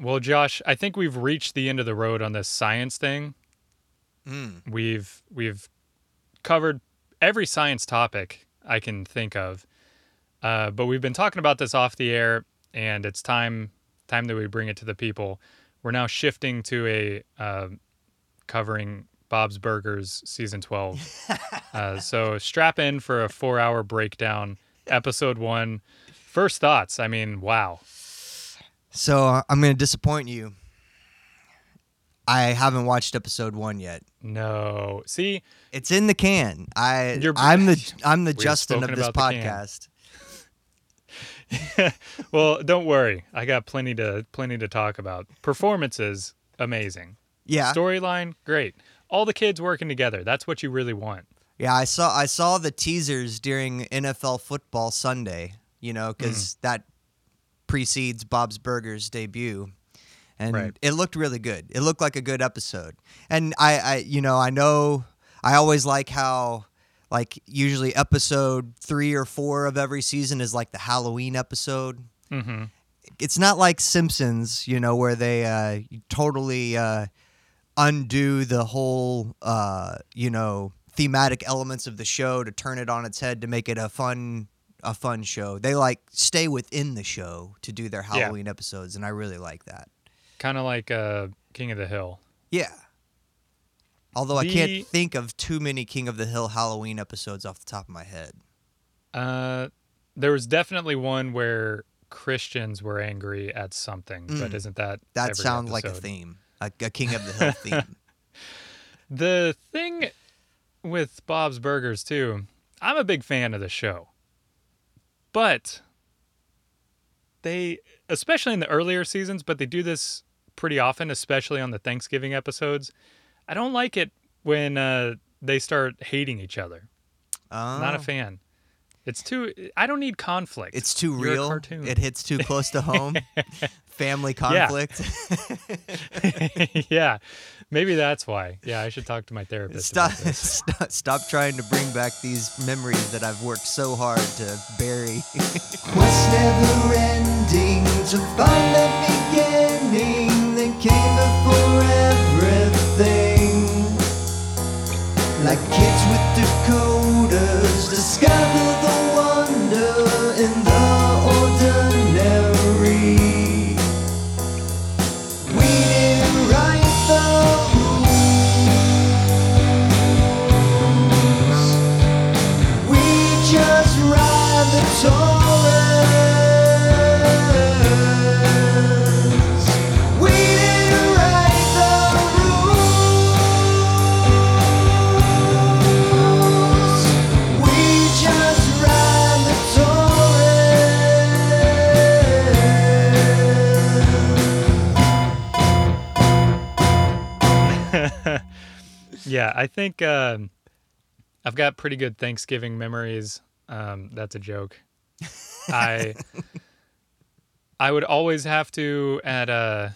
Well, Josh, I think we've reached the end of the road on this science thing. Mm. We've we've covered every science topic I can think of, uh, but we've been talking about this off the air, and it's time time that we bring it to the people. We're now shifting to a uh, covering Bob's Burgers season twelve. uh, so strap in for a four hour breakdown. Episode one. First thoughts. I mean, wow. So I'm going to disappoint you. I haven't watched episode one yet. No. See, It's in the can. I You're- I'm the I'm the Justin of this podcast. well, don't worry. I got plenty to plenty to talk about. Performances amazing. Yeah, Storyline great. All the kids working together. That's what you really want. yeah. I saw I saw the teasers during NFL Football Sunday. You know, because Mm. that precedes Bob's Burgers debut, and Right. it looked really good. It looked like a good episode. And I, I, you know, I know I always like how. Like usually, episode three or four of every season is like the Halloween episode. Mm-hmm. it's not like Simpsons, you know, where they uh, totally uh, undo the whole, uh, you know, thematic elements of the show to turn it on its head to make it a fun, a fun show. They like stay within the show to do their Yeah. Halloween episodes, and I really like that. Kind of like uh, King of the Hill. Yeah. Although I can't think of too many King of the Hill Halloween episodes off the top of my head. Uh, there was definitely one where Christians were angry at something, but Mm. isn't that That sounds like a theme, a, a King of the Hill theme. The thing with Bob's Burgers too, I'm a big fan of the show. But they especially in the earlier seasons, but they do this pretty often, especially on the Thanksgiving episodes. I don't like it when uh, they start hating each other. Not a Oh. fan. It's too I don't need conflict. It's too You're a real. cartoon. It hits too close to home. Family conflict. yeah. Maybe that's why. Yeah, I should talk to my therapist. stop, about this. stop, stop trying to bring back these memories that I've worked so hard to bury. Quest never ending to find that beginning that came before everything. Like kids with decoders yeah, I think um, I've got pretty good Thanksgiving memories. Um, that's a joke. I I would always have to at uh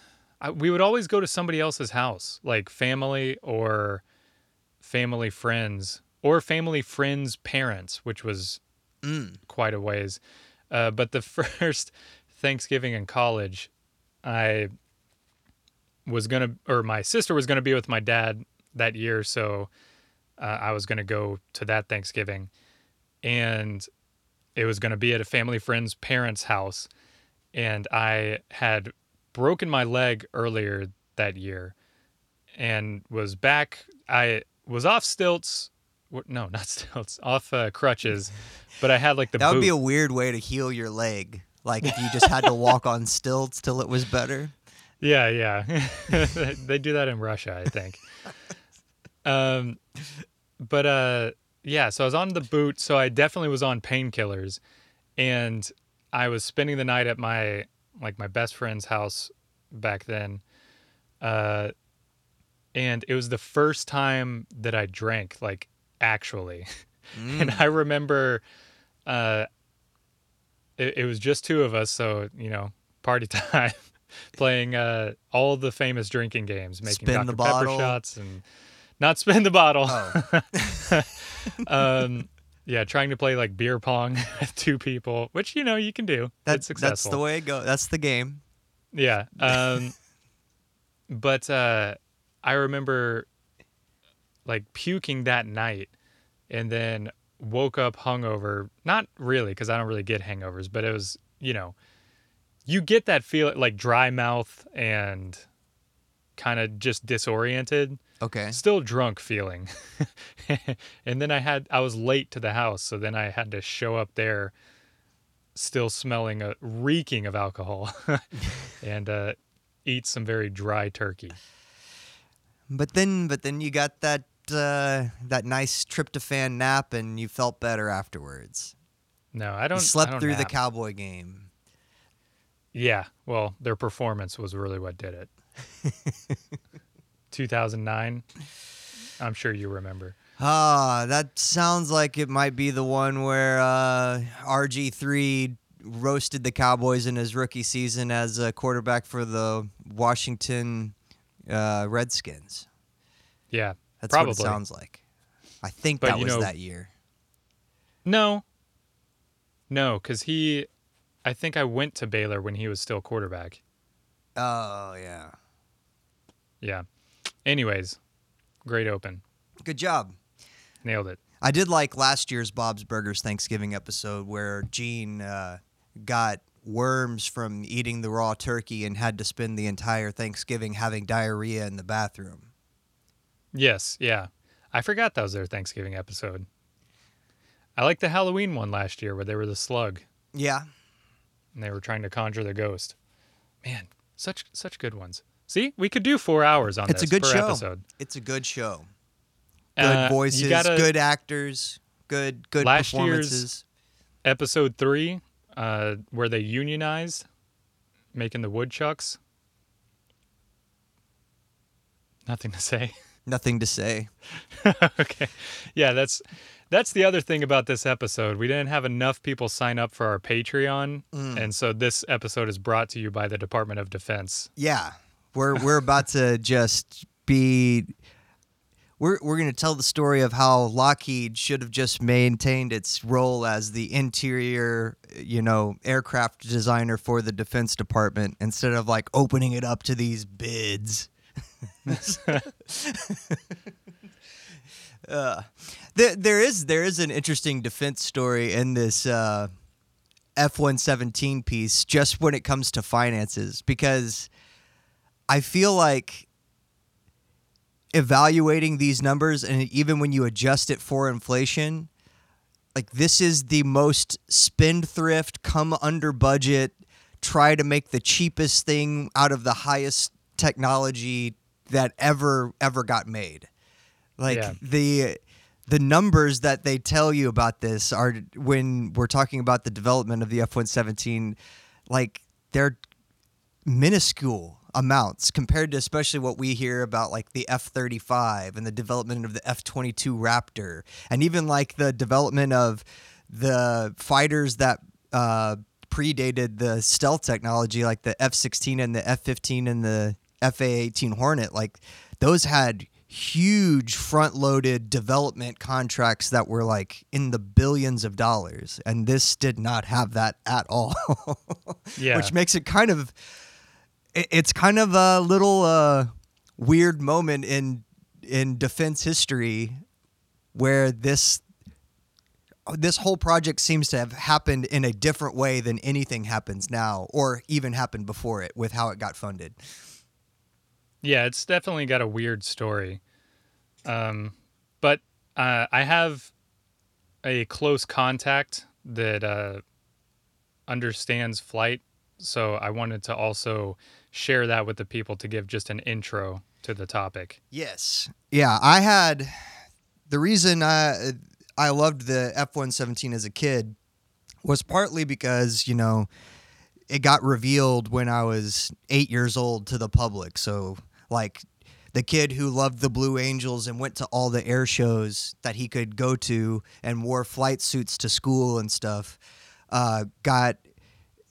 we would always go to somebody else's house, like family or family friends or family friends' parents, which was Mm. quite a ways. Uh, but the first Thanksgiving in college, I was gonna, or my sister was gonna be with my dad that year, so uh, I was gonna go to that Thanksgiving, and it was gonna be at a family friend's parents' house, and I had broken my leg earlier that year, and was back. I was off stilts. No, not stilts. Off uh, crutches, but I had like the that would boot. be a weird way to heal your leg. Like if you just had to walk on stilts till it was better. Yeah, yeah. they do that in Russia, I think. um, but uh, yeah. So I was on the boot, so I definitely was on painkillers, and I was spending the night at my like my best friend's house back then. Uh, and it was the first time that I drank, like actually. and Mm. I remember, uh, it, it was just two of us, so you know, party time, playing uh, all the famous drinking games, making Spin Dr the Pepper shots, and not spin the bottle. Oh. um, yeah, trying to play like beer pong with two people, which you know you can do. That, it's successful. that's the way it goes. That's the game. Yeah. Um, but uh, I remember like puking that night and then woke up hungover. Not really, because I don't really get hangovers, but it was, you know, you get that feel like dry mouth and kind of just disoriented, Okay. still drunk feeling. and then I had, I was late to the house. So then I had to show up there still smelling, a reeking of alcohol and uh, eat some very dry turkey. But then, but then you got that uh, that nice tryptophan nap, and you felt better afterwards. No, I don't. I slept don't through the. Cowboy game. Yeah, well, their performance was really what did it. 2009. I'm sure you remember. Ah, that sounds like it might be the one where uh, RG3 roasted the Cowboys in his rookie season as a quarterback for the Washington uh, Redskins. Yeah, That's probably. what it sounds like. I think But that was know- that year. No, no, because he, I think I went to Baylor when he was still quarterback. Oh yeah. Yeah. Anyways, great open. Good job. Nailed it. I did like last year's Bob's Burgers Thanksgiving episode where Gene uh, got worms from eating the raw turkey and had to spend the entire Thanksgiving having diarrhea in the bathroom. Yes, yeah. I forgot that was their Thanksgiving episode. I like the Halloween one last year where they were the slug Yeah. and they were trying to conjure the ghost. Man, such such good ones. See, we could do four hours on It's a good show. episode. It's a good show. Good Uh, voices, gotta- good actors, good good Last year's- performances. episode three, uh, where they unionized, making the woodchucks. Nothing to say. Nothing to say. okay, yeah, that's that's the other thing about this episode. We didn't have enough people sign up for our Patreon, Mm. and so this episode is brought to you by the Department of Defense. Yeah. We're we're about to just be we're we're going to tell the story of how Lockheed should have just maintained its role as the interior, you know, aircraft designer for the Defense Department instead of like opening it up to these bids. uh, there, there is there is an interesting defense story in this uh, F one seventeen piece just when it comes to finances because I feel like evaluating these numbers and even when you adjust it for inflation, like this is the most spendthrift, come under budget, try to make the cheapest thing out of the highest technology that ever ever got made. Like Yeah. the the numbers that they tell you about this are when we're talking about the development of the F117 like they're minuscule amounts compared to especially what we hear about like the F35 and the development of the F22 Raptor and even like the development of the fighters that uh, predated the stealth technology like the F16 and the F15 and the FA18 Hornet like those had huge front loaded development contracts that were like in the billions of dollars and this did not have that at all Yeah. which makes it kind of it's kind of a little uh, weird moment in in defense history where this this whole project seems to have happened in a different way than anything happens now or even happened before it with how it got funded. Yeah, it's definitely got a weird story. Um, but uh, I have a close contact that uh, understands flight, so I wanted to also share that with the people to give just an intro to the topic. Yes. Yeah, I had the reason I I loved the F117 as a kid was partly because, you know, it got revealed when I was 8 years old to the public. So, like the kid who loved the Blue Angels and went to all the air shows that he could go to and wore flight suits to school and stuff uh, got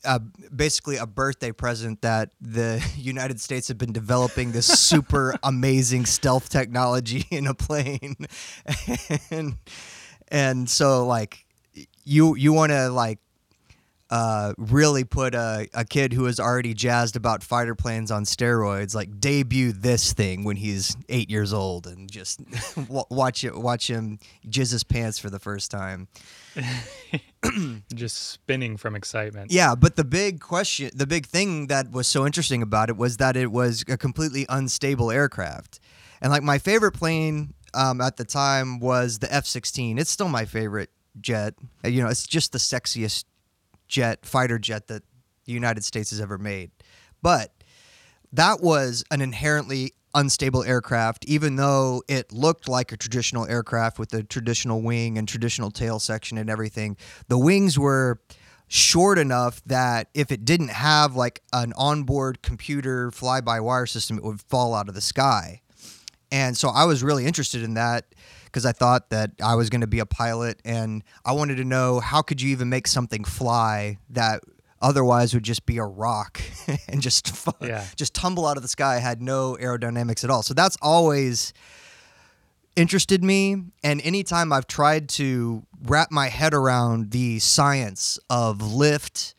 uh, basically a birthday present that the United States had been developing this super amazing stealth technology in a plane, and and so like you you want to like uh, really put a, a kid who is already jazzed about fighter planes on steroids, like debut this thing when he's eight years old, and just watch it, watch him jizz his pants for the first time. Just spinning from excitement. Yeah, but the big question, the big thing that was so interesting about it was that it was a completely unstable aircraft. And like my favorite plane um, at the time was the F 16. It's still my favorite jet. Uh, You know, it's just the sexiest jet, fighter jet that the United States has ever made. But that was an inherently unstable aircraft, even though it looked like a traditional aircraft with a traditional wing and traditional tail section and everything. The wings were short enough that if it didn't have like an onboard computer fly by wire system, it would fall out of the sky. And so I was really interested in that because I thought that I was going to be a pilot and I wanted to know how could you even make something fly that otherwise would just be a rock and just Yeah. just tumble out of the sky had no aerodynamics at all. So that's always interested me and anytime I've tried to wrap my head around the science of lift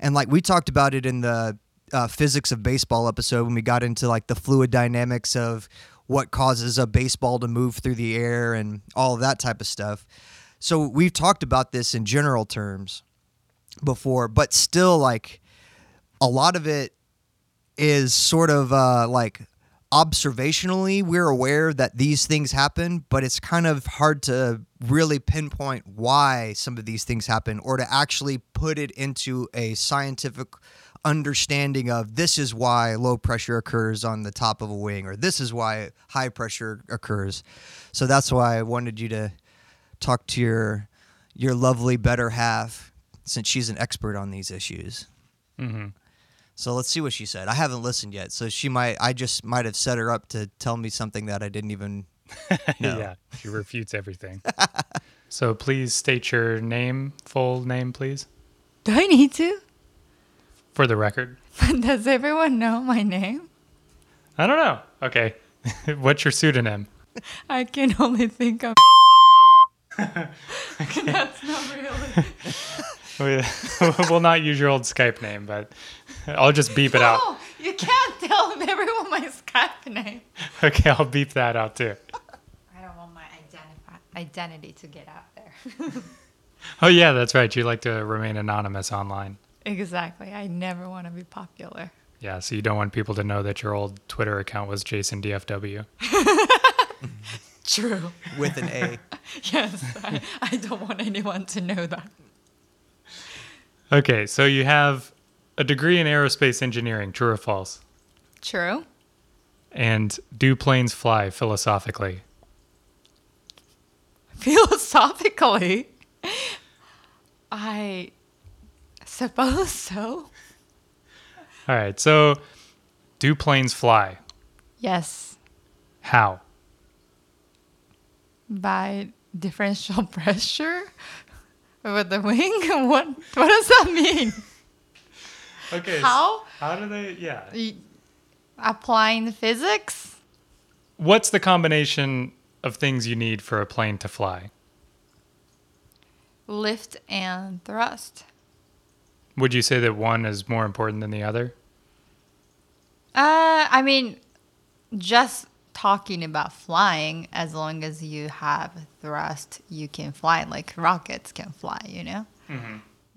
and like we talked about it in the uh, physics of baseball episode when we got into like the fluid dynamics of what causes a baseball to move through the air and all that type of stuff. So we've talked about this in general terms before, but still like a lot of it is sort of uh, like observationally we're aware that these things happen but it's kind of hard to really pinpoint why some of these things happen or to actually put it into a scientific understanding of this is why low pressure occurs on the top of a wing or this is why high pressure occurs so that's why i wanted you to talk to your your lovely better half since she's an expert on these issues hmm so let's see what she said. I haven't listened yet, so she might. I just might have set her up to tell me something that I didn't even. No. yeah, she refutes everything. so please state your name, full name, please, Do I need to? For the record. Does everyone know my name? I don't know. Okay. What's your pseudonym? I can only think of. That's not really. We- we'll not use your old Skype name, but I'll just beep it out. No, you can't tell everyone my Skype name. Okay, I'll beep that out too. I don't want my identity to get out there. Oh yeah, that's right. You like to remain anonymous online. Exactly. I never want to be popular. Yeah, so you don't want people to know that your old Twitter account was Jason DFW. True. With an A. Yes, I, I don't want anyone to know that. Okay, so you have a degree in aerospace engineering, true or false? True. And do planes fly philosophically? Philosophically, I suppose so. All right, so do planes fly? Yes, How? by differential pressure with the wing. What what does that mean? Okay. How? How do they? Yeah. Applying physics? What's the combination of things you need for a plane to fly? Lift and thrust. Would you say that one is more important than the other? Uh, I mean, just talking about flying, as long as you have thrust, you can fly like rockets can fly, you know?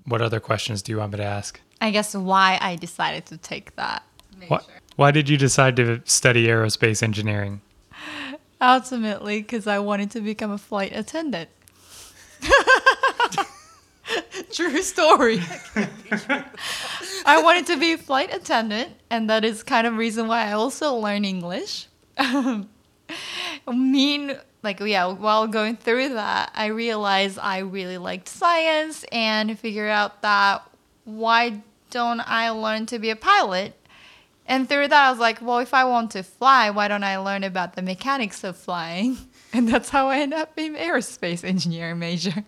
What other questions do you want me to ask? I guess why I decided to take that. What? Why did you decide to study aerospace engineering? Ultimately, because I wanted to become a flight attendant. True story. I wanted to be a flight attendant, and that is kind of reason why I also learn English. mean, like yeah, while going through that, I realized I really liked science and figured out that why don't I learn to be a pilot? And through that, I was like, well, if I want to fly, why don't I learn about the mechanics of flying? And that's how I ended up being aerospace engineering major.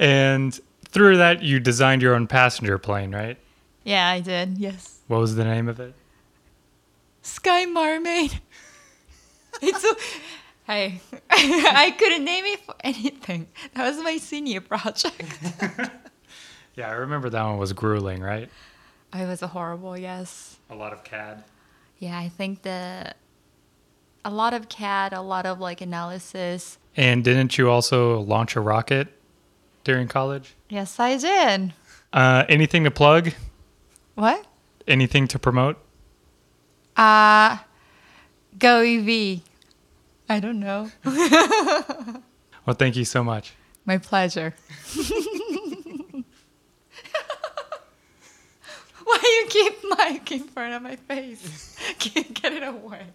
And through that, you designed your own passenger plane, right? Yeah, I did. Yes. What was the name of it? Sky Mermaid. it's a, hey, I couldn't name it for anything. That was my senior project. Yeah, I remember that one was grueling, right? It was a horrible, yes. A lot of CAD. Yeah, I think the a lot of CAD, a lot of like analysis. And didn't you also launch a rocket during college? Yes, I did. Uh, anything to plug? What? Anything to promote? Uh go EV. I don't know. Well, thank you so much. My pleasure. Why you keep mic in front of my face? Can't get it away.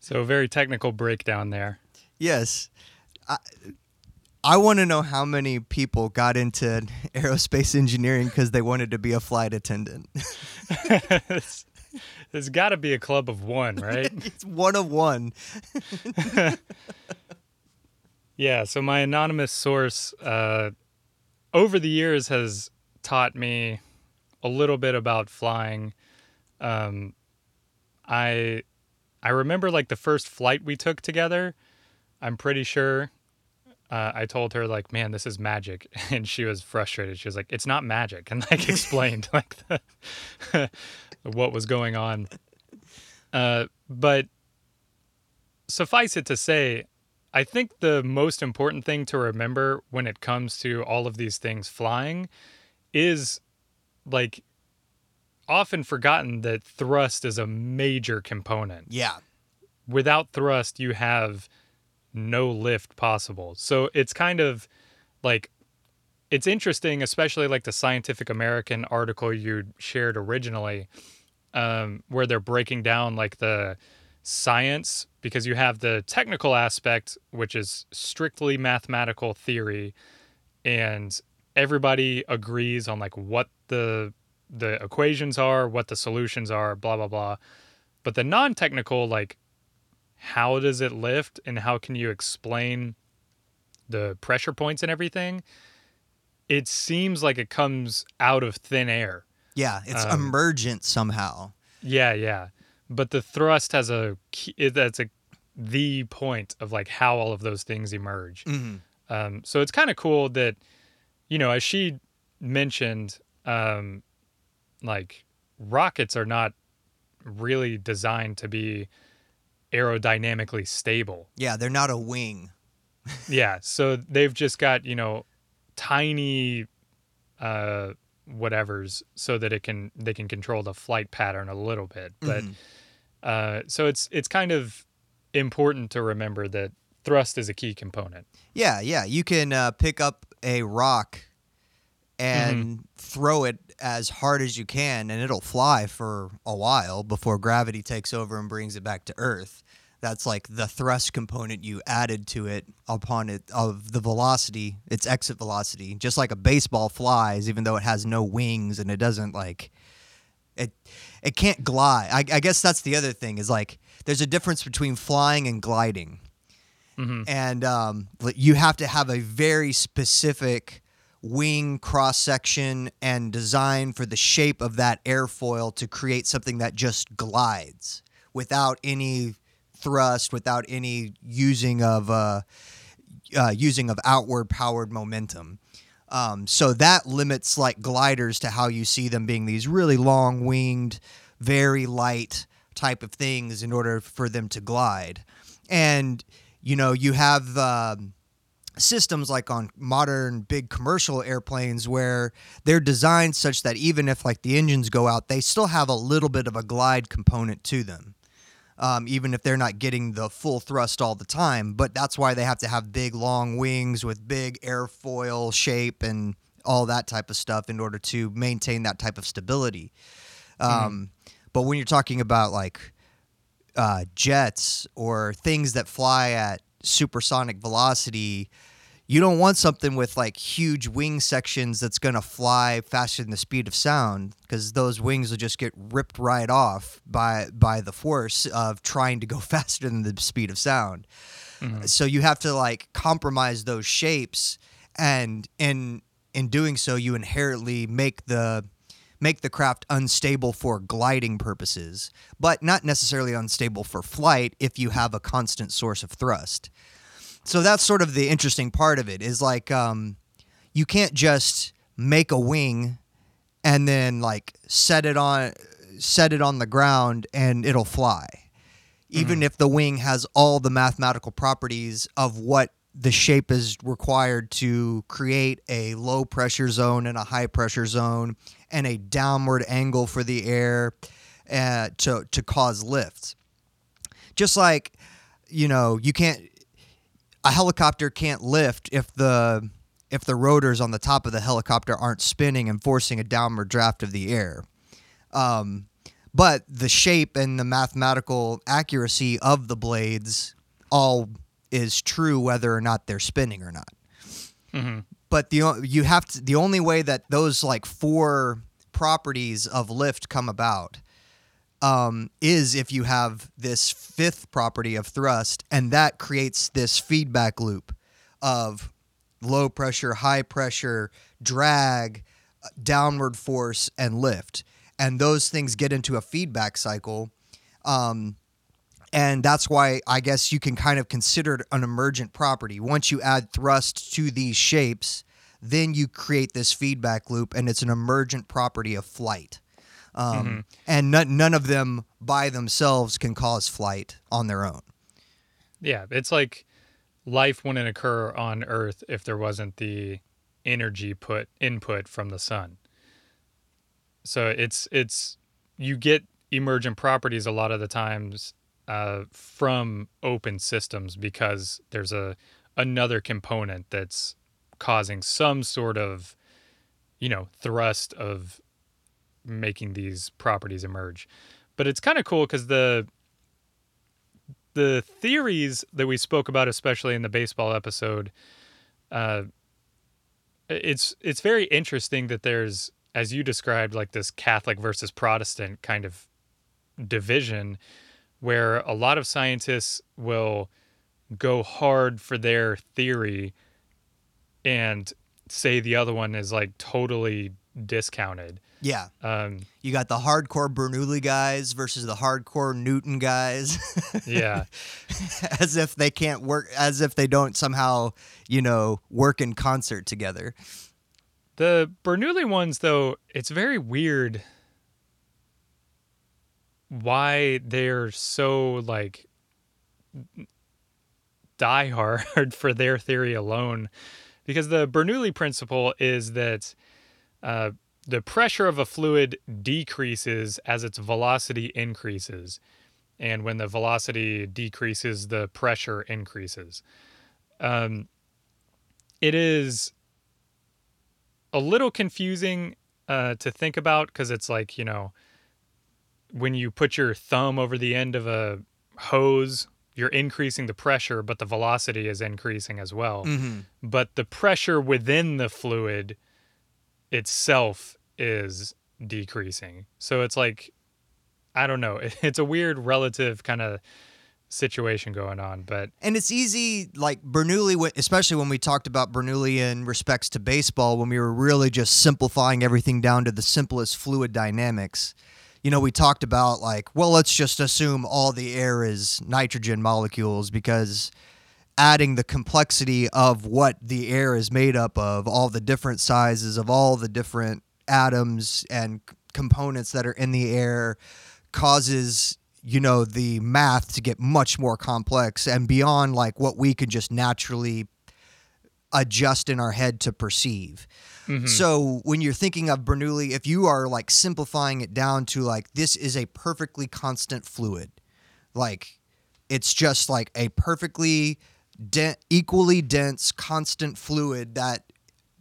So, a very technical breakdown there. Yes. I, I want to know how many people got into aerospace engineering because they wanted to be a flight attendant. There's got to be a club of one, right? it's one of one. yeah. So, my anonymous source uh, over the years has taught me a little bit about flying. Um, I I remember like the first flight we took together. I'm pretty sure uh, I told her like, "Man, this is magic," and she was frustrated. She was like, "It's not magic," and like explained like the, what was going on. Uh, but suffice it to say, I think the most important thing to remember when it comes to all of these things flying is like often forgotten that thrust is a major component Yeah. without thrust you have no lift possible. So it's kind of like it's interesting especially like the scientific american article you shared originally um, where they're breaking down like the science because you have the technical aspect which is strictly mathematical theory and everybody agrees on like what the the equations are what the solutions are blah blah blah. But the non-technical like how does it lift and how can you explain the pressure points and everything it seems like it comes out of thin air Yeah. It's Um, emergent somehow. yeah yeah but the thrust has a that's a the point of like how all of those things emerge hmm um, so it's kind of cool that you know as she mentioned um, like rockets are not really designed to be aerodynamically stable Yeah. They're not a wing. yeah so they've just got you know tiny uh whatevers so that it can they can control the flight pattern a little bit but Mhm. uh so it's it's kind of important to remember that thrust is a key component Yeah. Yeah. You can uh, pick up a rock and throw it as hard as you can, and it'll fly for a while before gravity takes over and brings it back to Earth. That's like the thrust component you added to it upon it of the velocity, its exit velocity. Just like a baseball flies, even though it has no wings and it doesn't like it. It can't glide. I, I guess that's the other thing is like there's a difference between flying and gliding and um, you have to have a very specific wing cross section and design for the shape of that airfoil to create something that just glides without any thrust, without any using of uh, uh, using of outward powered momentum. Um, so that limits like gliders to how you see them being these really long winged, very light type of things in order for them to glide. And you know, you have um, systems like on modern big commercial airplanes where they're designed such that even if like the engines go out, they still have a little bit of a glide component to them. Um, even if they're not getting the full thrust all the time, but that's why they have to have big long wings with big airfoil shape and all that type of stuff in order to maintain that type of stability. Um, But when you're talking about like uh, jets or things that fly at supersonic velocity, you don't want something with like huge wing sections that's going to fly faster than the speed of sound because those wings will just get ripped right off by by the force of trying to go faster than the speed of sound. Mm-hmm. So you have to like compromise those shapes and in in doing so you inherently make the make the craft unstable for gliding purposes, but not necessarily unstable for flight if you have a constant source of thrust. So that's sort of the interesting part of it is like um, you can't just make a wing and then like set it on set it on the ground and it'll fly. Even if the wing has all the mathematical properties of what the shape is required to create a low pressure zone and a high pressure zone and a downward angle for the air uh, to to cause lifts. Just like you know you can't a helicopter can't lift if the if the rotors on the top of the helicopter aren't spinning and forcing a downward draft of the air. Um, but the shape and the mathematical accuracy of the blades all is true whether or not they're spinning or not. But the you have to the only way that those like four properties of lift come about um, is if you have this fifth property of thrust, and that creates this feedback loop of low pressure, high pressure, drag, downward force, and lift. And those things get into a feedback cycle. Um, and that's why I guess you can kind of consider it an emergent property. Once you add thrust to these shapes, then you create this feedback loop, and it's an emergent property of flight. Um, And none, none of them by themselves can cause flight on their own. Yeah, it's like life wouldn't occur on Earth if there wasn't the energy put input from the sun. So it's it's you get emergent properties a lot of the times uh, from open systems because there's a another component that's causing some sort of you know thrust of making these properties emerge. But it's kind of cool because the the theories that we spoke about, especially in the baseball episode, uh, it's it's very interesting that there's, as you described, like this Catholic versus Protestant kind of division, where a lot of scientists will go hard for their theory and say the other one is like totally discounted. Yeah. Um, You got the hardcore Bernoulli guys versus the hardcore Newton guys, yeah. as if they can't work, as if they don't somehow, you know, work in concert together. The Bernoulli ones, though, it's very weird why they're so like die hard for their theory alone. Because the Bernoulli principle is that uh, the pressure of a fluid decreases as its velocity increases. And when the velocity decreases, the pressure increases. Um, it is a little confusing uh, to think about because it's like you know when you put your thumb over the end of a hose you're increasing the pressure but the velocity is increasing as well Mm-hmm. but the pressure within the fluid itself is decreasing so it's like i don't know it's a weird relative kind of situation going on but And it's easy, like Bernoulli, especially when we talked about Bernoulli in respects to baseball, when we were really just simplifying everything down to the simplest fluid dynamics. You know, we talked about, like, well, let's just assume all the air is nitrogen molecules because adding the complexity of what the air is made up of, all the different sizes of all the different atoms and components that are in the air causes you know the math to get much more complex and beyond like what we can just naturally adjust in our head to perceive. Mm-hmm. So when you're thinking of Bernoulli, if you are like simplifying it down to like this is a perfectly constant fluid, like it's just like a perfectly de- equally dense constant fluid that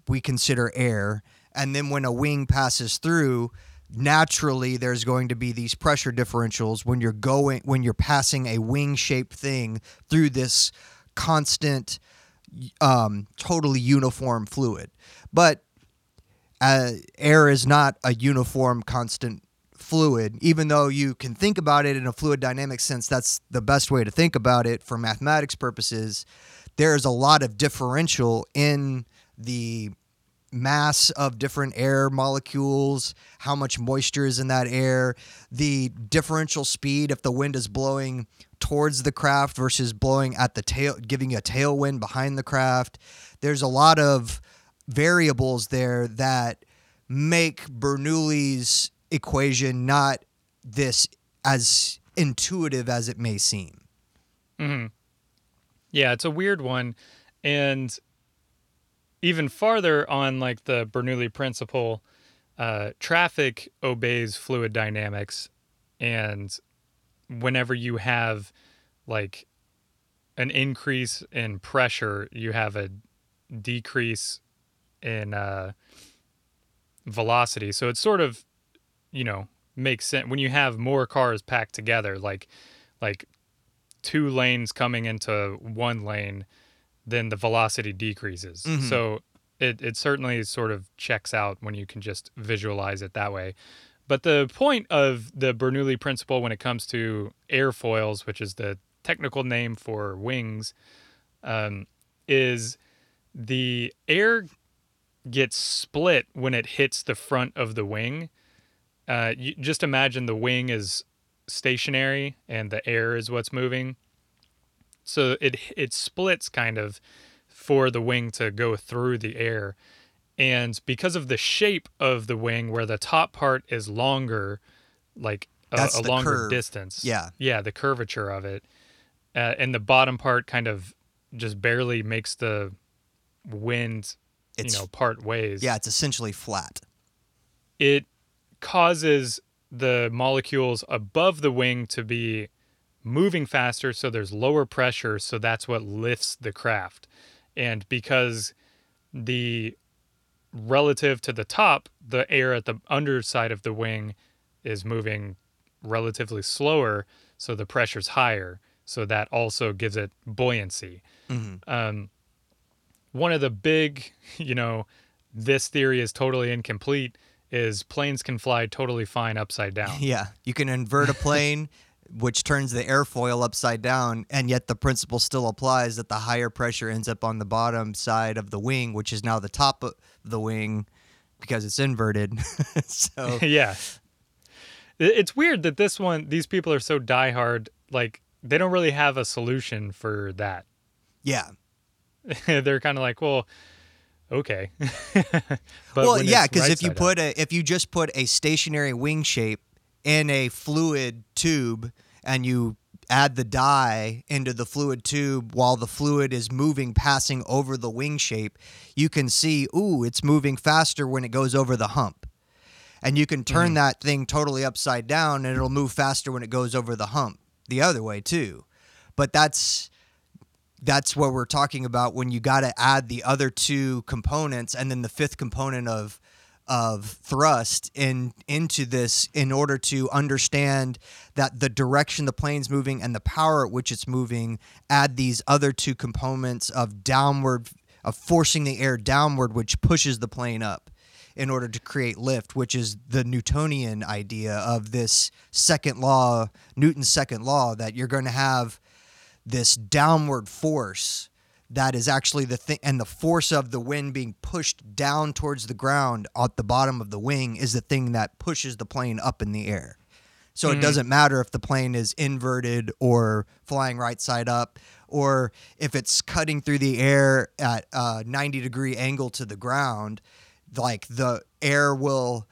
we consider air, and then when a wing passes through, naturally there's going to be these pressure differentials when you're going when you're passing a wing-shaped thing through this constant um, totally uniform fluid. But uh, air is not a uniform, constant fluid. Even though you can think about it in a fluid dynamic sense, that's the best way to think about it for mathematics purposes. There's a lot of differential in the mass of different air molecules, how much moisture is in that air, the differential speed if the wind is blowing towards the craft versus blowing at the tail, giving a tailwind behind the craft. There's a lot of variables there that make Bernoulli's equation not this as intuitive as it may seem. Hmm. Yeah, it's a weird one. And even farther on like the Bernoulli principle, uh, traffic obeys fluid dynamics. And whenever you have like an increase in pressure, you have a decrease in uh, velocity. So it's sort of, you know, makes sense when you have more cars packed together, like like two lanes coming into one lane, then the velocity decreases. Mhm. So it, it certainly sort of checks out when you can just visualize it that way. But the point of the Bernoulli principle when it comes to airfoils, which is the technical name for wings, um, is the air gets split when it hits the front of the wing. Uh, you just imagine the wing is stationary and the air is what's moving. So it it splits kind of for the wing to go through the air. And because of the shape of the wing where the top part is longer, like a, a longer curve. distance. Yeah. Yeah, the curvature of it. Uh, and the bottom part kind of just barely makes the wind, It's you know, part ways yeah, it's essentially flat. it causes the molecules above the wing to be moving faster so there's lower pressure so that's what lifts the craft and because the relative to the top the air at the underside of the wing is moving relatively slower so the pressure's higher so that also gives it buoyancy Mhm. um, one of the big, you know, this theory is totally incomplete is planes can fly totally fine upside down. Yeah, you can invert a plane, which turns the airfoil upside down, and yet the principle still applies that the higher pressure ends up on the bottom side of the wing, which is now the top of the wing because it's inverted. so yeah. It's weird that this one, these people are so diehard, like, they don't really have a solution for that. yeah, They're kind of like, well, okay. but well, yeah, because if you side up- put a if you just put a stationary wing shape in a fluid tube and you add the dye into the fluid tube while the fluid is moving passing over the wing shape, you can see, ooh, it's moving faster when it goes over the hump. And you can turn mm. that thing totally upside down and it'll move faster when it goes over the hump the other way too. But that's that's what we're talking about when you got to add the other two components and then the fifth component of of thrust in into this in order to understand that the direction the plane's moving and the power at which it's moving add these other two components of downward of forcing the air downward which pushes the plane up in order to create lift which is the newtonian idea of this second law newton's second law that you're going to have this downward force that is actually the thing and the force of the wind being pushed down towards the ground at the bottom of the wing is the thing that pushes the plane up in the air. So it hmm. doesn't matter if the plane is inverted or flying right side up or if it's cutting through the air at a 90 degree angle to the ground like the air will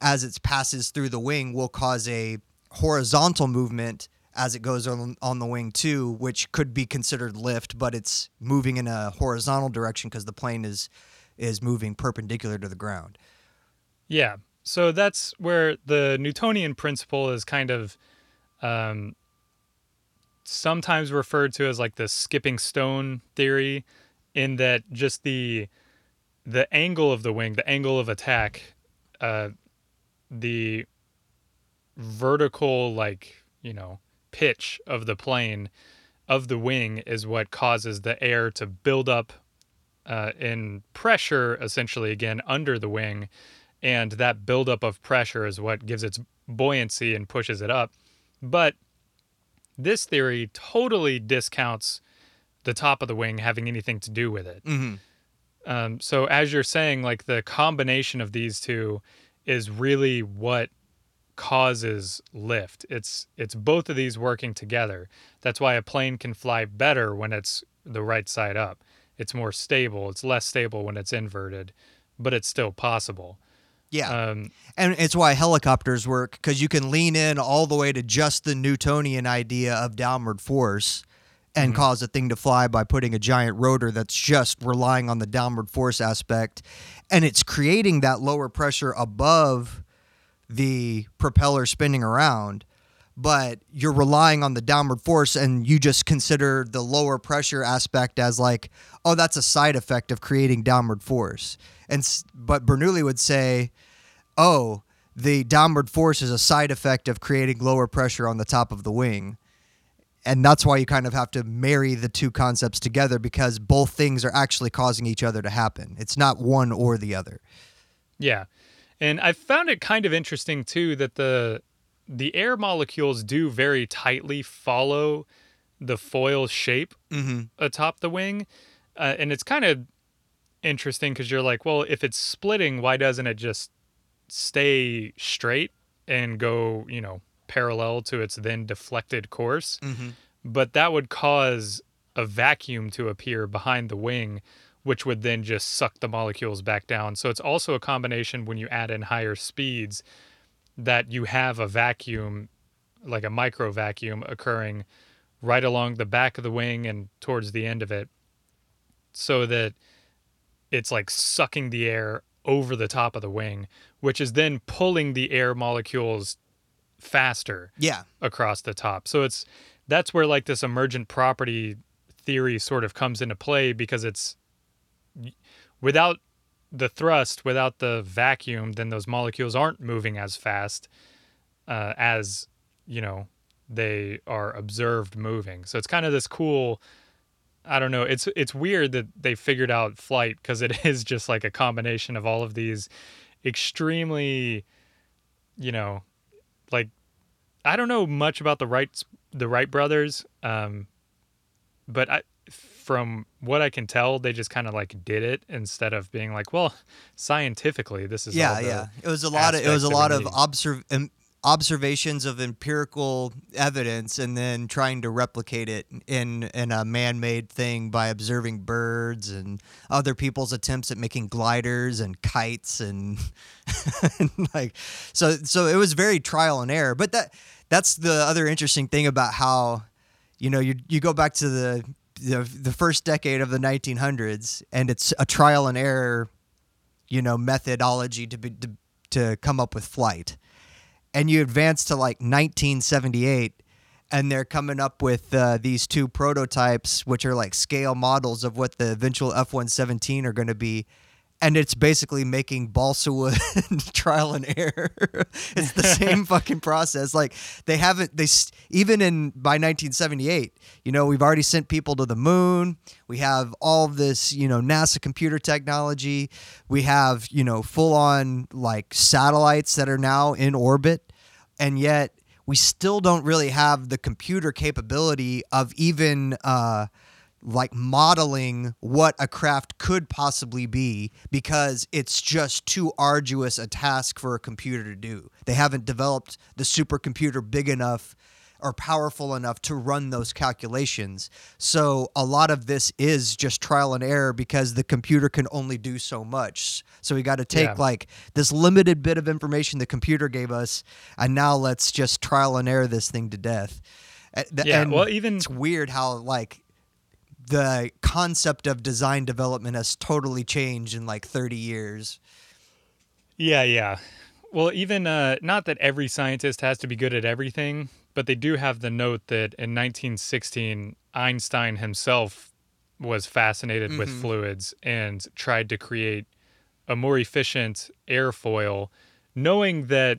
as it passes through the wing will cause a horizontal movement as it goes on, on the wing too, which could be considered lift, but it's moving in a horizontal direction because the plane is is moving perpendicular to the ground. Yeah. So that's where the Newtonian principle is kind of um, sometimes referred to as like the skipping stone theory, in that just the the angle of the wing, the angle of attack, uh, the vertical like you know pitch of the plane of the wing is what causes the air to build up uh, in pressure essentially again under the wing. And that buildup of pressure is what gives its buoyancy and pushes it up. But this theory totally discounts the top of the wing having anything to do with it. Mm-hmm. um, so as you're saying, like the combination of these two is really what causes lift. It's it's both of these working together. That's why a plane can fly better when it's the right side up. It's more stable. It's less stable when it's inverted, but it's still possible. Yeah. Um, And it's why helicopters work because you can lean in all the way to just the Newtonian idea of downward force and cause a thing to fly by putting a giant rotor that's just relying on the downward force aspect. And it's creating that lower pressure above the propeller spinning around. But you're relying on the downward force, and you just consider the lower pressure aspect as like, oh, that's a side effect of creating downward force. And but Bernoulli would say, oh, the downward force is a side effect of creating lower pressure on the top of the wing. And that's why you kind of have to marry the two concepts together because both things are actually causing each other to happen. It's not one or the other. Yeah. And I found it kind of interesting too that the the air molecules do very tightly follow the foil shape Mm-hmm. atop the wing. Uh, and it's kind of interesting because you're like, well, if it's splitting, why doesn't it just stay straight and go, you know, parallel to its then deflected course? Mm-hmm. But that would cause a vacuum to appear behind the wing, which would then just suck the molecules back down. So it's also a combination when you add in higher speeds that you have a vacuum, like a micro vacuum, occurring right along the back of the wing and towards the end of it, so that it's like sucking the air over the top of the wing, which is then pulling the air molecules faster Yeah. across the top. So it's that's where like this emergent property theory sort of comes into play because it's without the thrust, without the vacuum, then those molecules aren't moving as fast uh, as you know they are observed moving. So it's kind of this cool. I don't know. It's it's weird that they figured out flight because it is just like a combination of all of these extremely, you know, like I don't know much about the Wright the Wright brothers, um, but I, from what I can tell, they just kind of like did it instead of being like, well, scientifically, this is yeah, all yeah. It was a lot of it was a lot of observ- um, observations of empirical evidence and then trying to replicate it in in a man-made thing by observing birds and other people's attempts at making gliders and kites and, and like so so it was very trial and error but that that's the other interesting thing about how you know you you go back to the the, the first decade of the 1900s and it's a trial and error you know methodology to be to, to come up with flight. And you advance to like 1978 and they're coming up with uh, these two prototypes which are like scale models of what the eventual f-117 are going to be and it's basically making balsa wood trial and error. It's the same fucking process. Like they haven't they even in by 1978 you know we've already sent people to the moon. We have all this you know nasa computer technology. We have you know full on like satellites that are now in orbit. And yet we still don't really have the computer capability of even uh, like modeling what a craft could possibly be because it's just too arduous a task for a computer to do. They haven't developed the supercomputer big enough or powerful enough to run those calculations. So a lot of this is just trial and error because the computer can only do so much. So we got to take Yeah. like this limited bit of information the computer gave us and now let's just trial and error this thing to death. Yeah, and well, even- it's weird how like the concept of design development has totally changed in like 30 years. Yeah, yeah. Well, even uh, not that every scientist has to be good at everything, but they do have the note that in 1916, Einstein himself was fascinated with fluids and tried to create a more efficient airfoil, knowing that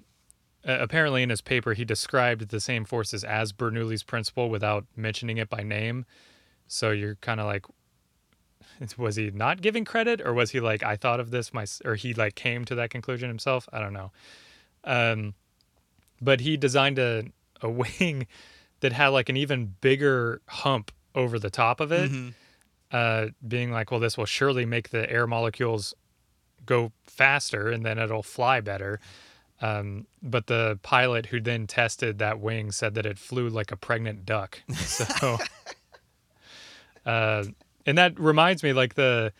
uh, apparently in his paper he described the same forces as Bernoulli's principle without mentioning it by name. So you're kind of like, was he not giving credit or was he like i thought of this my or he like came to that conclusion himself? I don't know. Um but he designed a, a wing that had like an even bigger hump over the top of it uh being like well this will surely make the air molecules go faster and then it'll fly better. Um, but the pilot who then tested that wing said that it flew like a pregnant duck. So, uh, and that reminds me, like the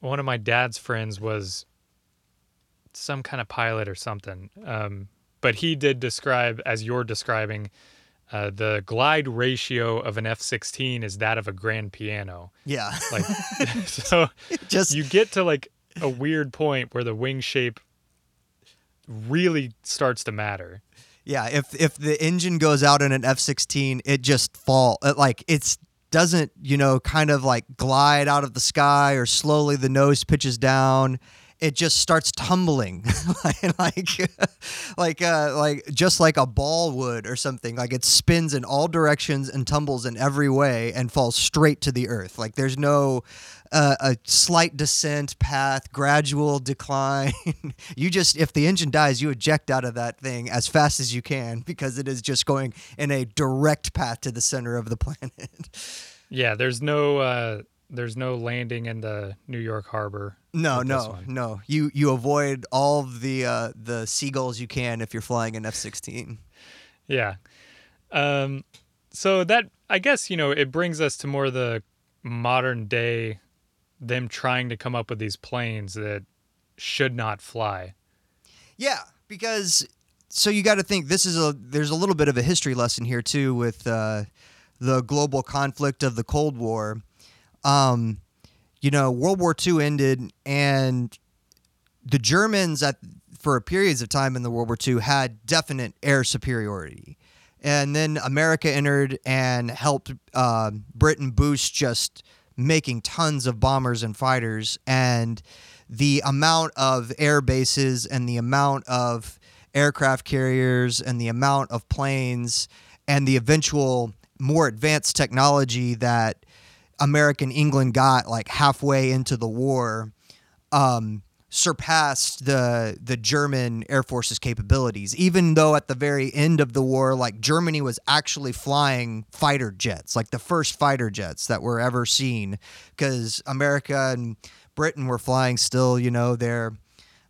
one of my dad's friends was some kind of pilot or something. Um, but he did describe, as you're describing, uh, the glide ratio of an F-16 is that of a grand piano. Yeah. Like, so Just you get to like a weird point where the wing shape really starts to matter. Yeah, if if the engine goes out in an F-16, it just fall it, like it's doesn't, you know, kind of like glide out of the sky or slowly the nose pitches down. It just starts tumbling like like uh like just like a ball would or something. Like it spins in all directions and tumbles in every way and falls straight to the earth. Like there's no uh, a slight descent path, gradual decline. you just, if the engine dies, you eject out of that thing as fast as you can because it is just going in a direct path to the center of the planet. Yeah, there's no uh, there's no landing in the New York harbor. no, no, no. You you avoid all of the uh, the seagulls you can if you're flying an F-16. Yeah. Um, so that I guess you know it brings us to more the modern day, them trying to come up with these planes that should not fly. Yeah, because so you got to think this is a there's a little bit of a history lesson here too with uh, the global conflict of the Cold War. Um, you know, World War II ended, and the Germans at for periods of time in the World War II had definite air superiority, and then America entered and helped uh, Britain boost just making tons of bombers and fighters, and the amount of air bases and the amount of aircraft carriers and the amount of planes and the eventual more advanced technology that American England got like halfway into the war um, surpassed the the German Air Force's capabilities. Even though at the very end of the war, like Germany was actually flying fighter jets, like the first fighter jets that were ever seen, because America and Britain were flying still, you know, their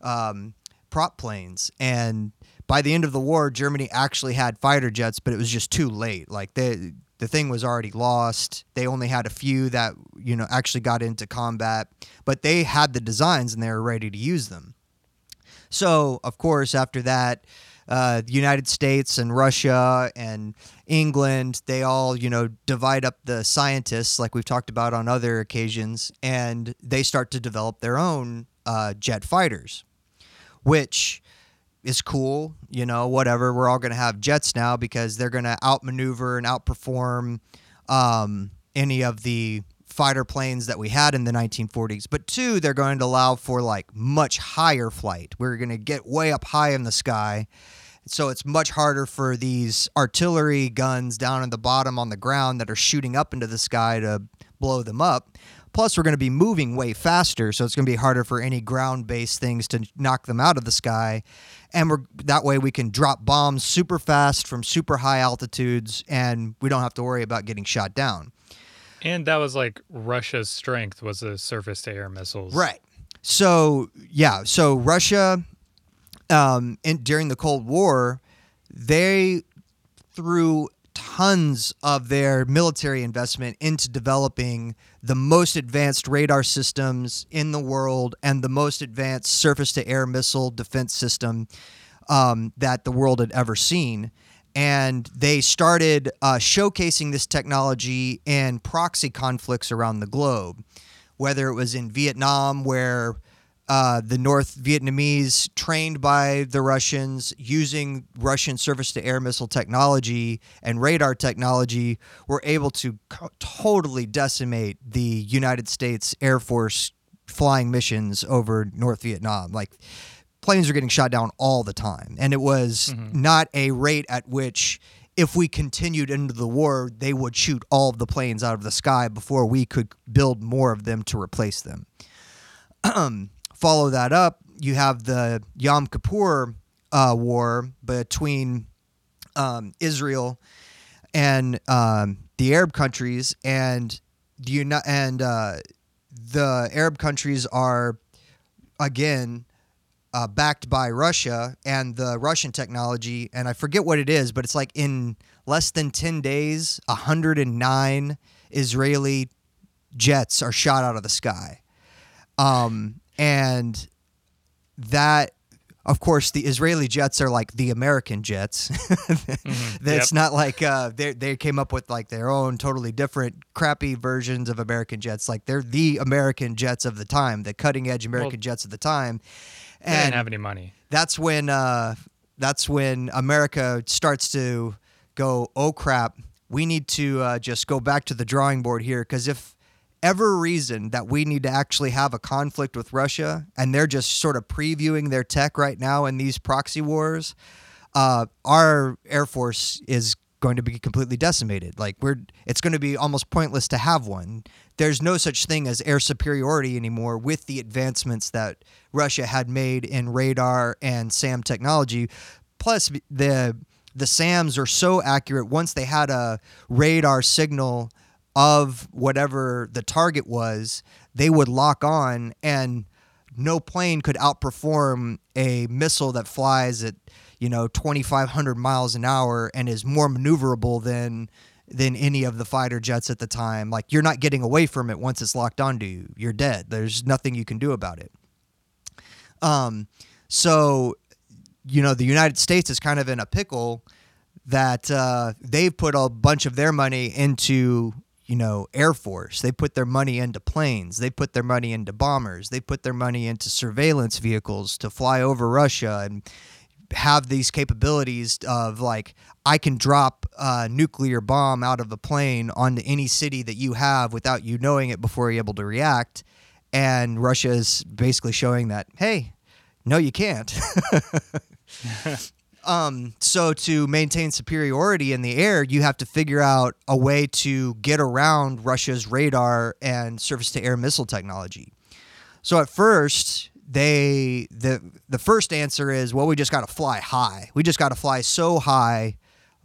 um, prop planes and. By the end of the war, Germany actually had fighter jets, but it was just too late. Like they, the thing was already lost. They only had a few that you know actually got into combat, but they had the designs and they were ready to use them. So of course, after that, uh, the United States and Russia and England, they all you know divide up the scientists like we've talked about on other occasions, and they start to develop their own uh, jet fighters, which is cool, you know, whatever. We're all going to have jets now because they're going to outmaneuver and outperform um, any of the fighter planes that we had in the 1940s. But two, they're going to allow for like much higher flight. We're going to get way up high in the sky. So it's much harder for these artillery guns down in the bottom on the ground that are shooting up into the sky to blow them up. Plus, we're going to be moving way faster, so it's going to be harder for any ground-based things to knock them out of the sky. And we're that way we can drop bombs super fast from super high altitudes, and we don't have to worry about getting shot down. And that was like Russia's strength was the surface to air missiles. Right. So yeah. So Russia, um, in, during the Cold War, they threw tons of their military investment into developing the most advanced radar systems in the world and the most advanced surface to air missile defense system um, that the world had ever seen. And they started uh, showcasing this technology in proxy conflicts around the globe, whether it was in Vietnam, where uh, the North Vietnamese, trained by the Russians using Russian surface to air missile technology and radar technology, were able to co- totally decimate the United States Air Force flying missions over North Vietnam. Like, planes are getting shot down all the time. And it was not a rate at which. If we continued into the war, they would shoot all of the planes out of the sky before we could build more of them to replace them follow that up, you have the Yom Kippur uh, war between um, Israel and um, the Arab countries, and the and uh, the Arab countries are again uh, backed by Russia and the Russian technology, and I forget what it is, but it's like in less than 10 days, 109 Israeli jets are shot out of the sky. Um, and that, of course, the Israeli jets are like the American jets. That's Yep. not like uh, they they came up with like their own totally different crappy versions of American jets. Like they're the American jets of the time, the cutting edge American jets of the time. They didn't have any money. that's when uh, that's when America starts to go, oh crap, we need to uh, just go back to the drawing board here because if ever reason that we need to actually have a conflict with Russia and they're just sort of previewing their tech right now in these proxy wars, uh, our air force is going to be completely decimated. Like we're, it's going to be almost pointless to have one. There's no such thing as air superiority anymore with the advancements that Russia had made in radar and SAM technology. Plus, the the SAMs are so accurate. Once they had a radar signal of whatever the target was, they would lock on and no plane could outperform a missile that flies at you know 2500 miles an hour and is more maneuverable than than any of the fighter jets at the time. Like you're not getting away from it once it's locked onto you. You're dead. There's nothing you can do about it. Um so you know the united states is kind of in a pickle that uh, they've put a bunch of their money into you know air force. They put their money into planes. They put their money into bombers. They put their money into surveillance vehicles to fly over russia and have these capabilities of like i can drop a nuclear bomb out of a plane onto any city that you have without you knowing it before you're able to react. And russia is basically showing that hey no you can't Um, so to maintain superiority in the air, you have to figure out a way to get around Russia's radar and surface-to-air missile technology. So at first, they the the first answer is, well, we just got to fly high. We just got to fly so high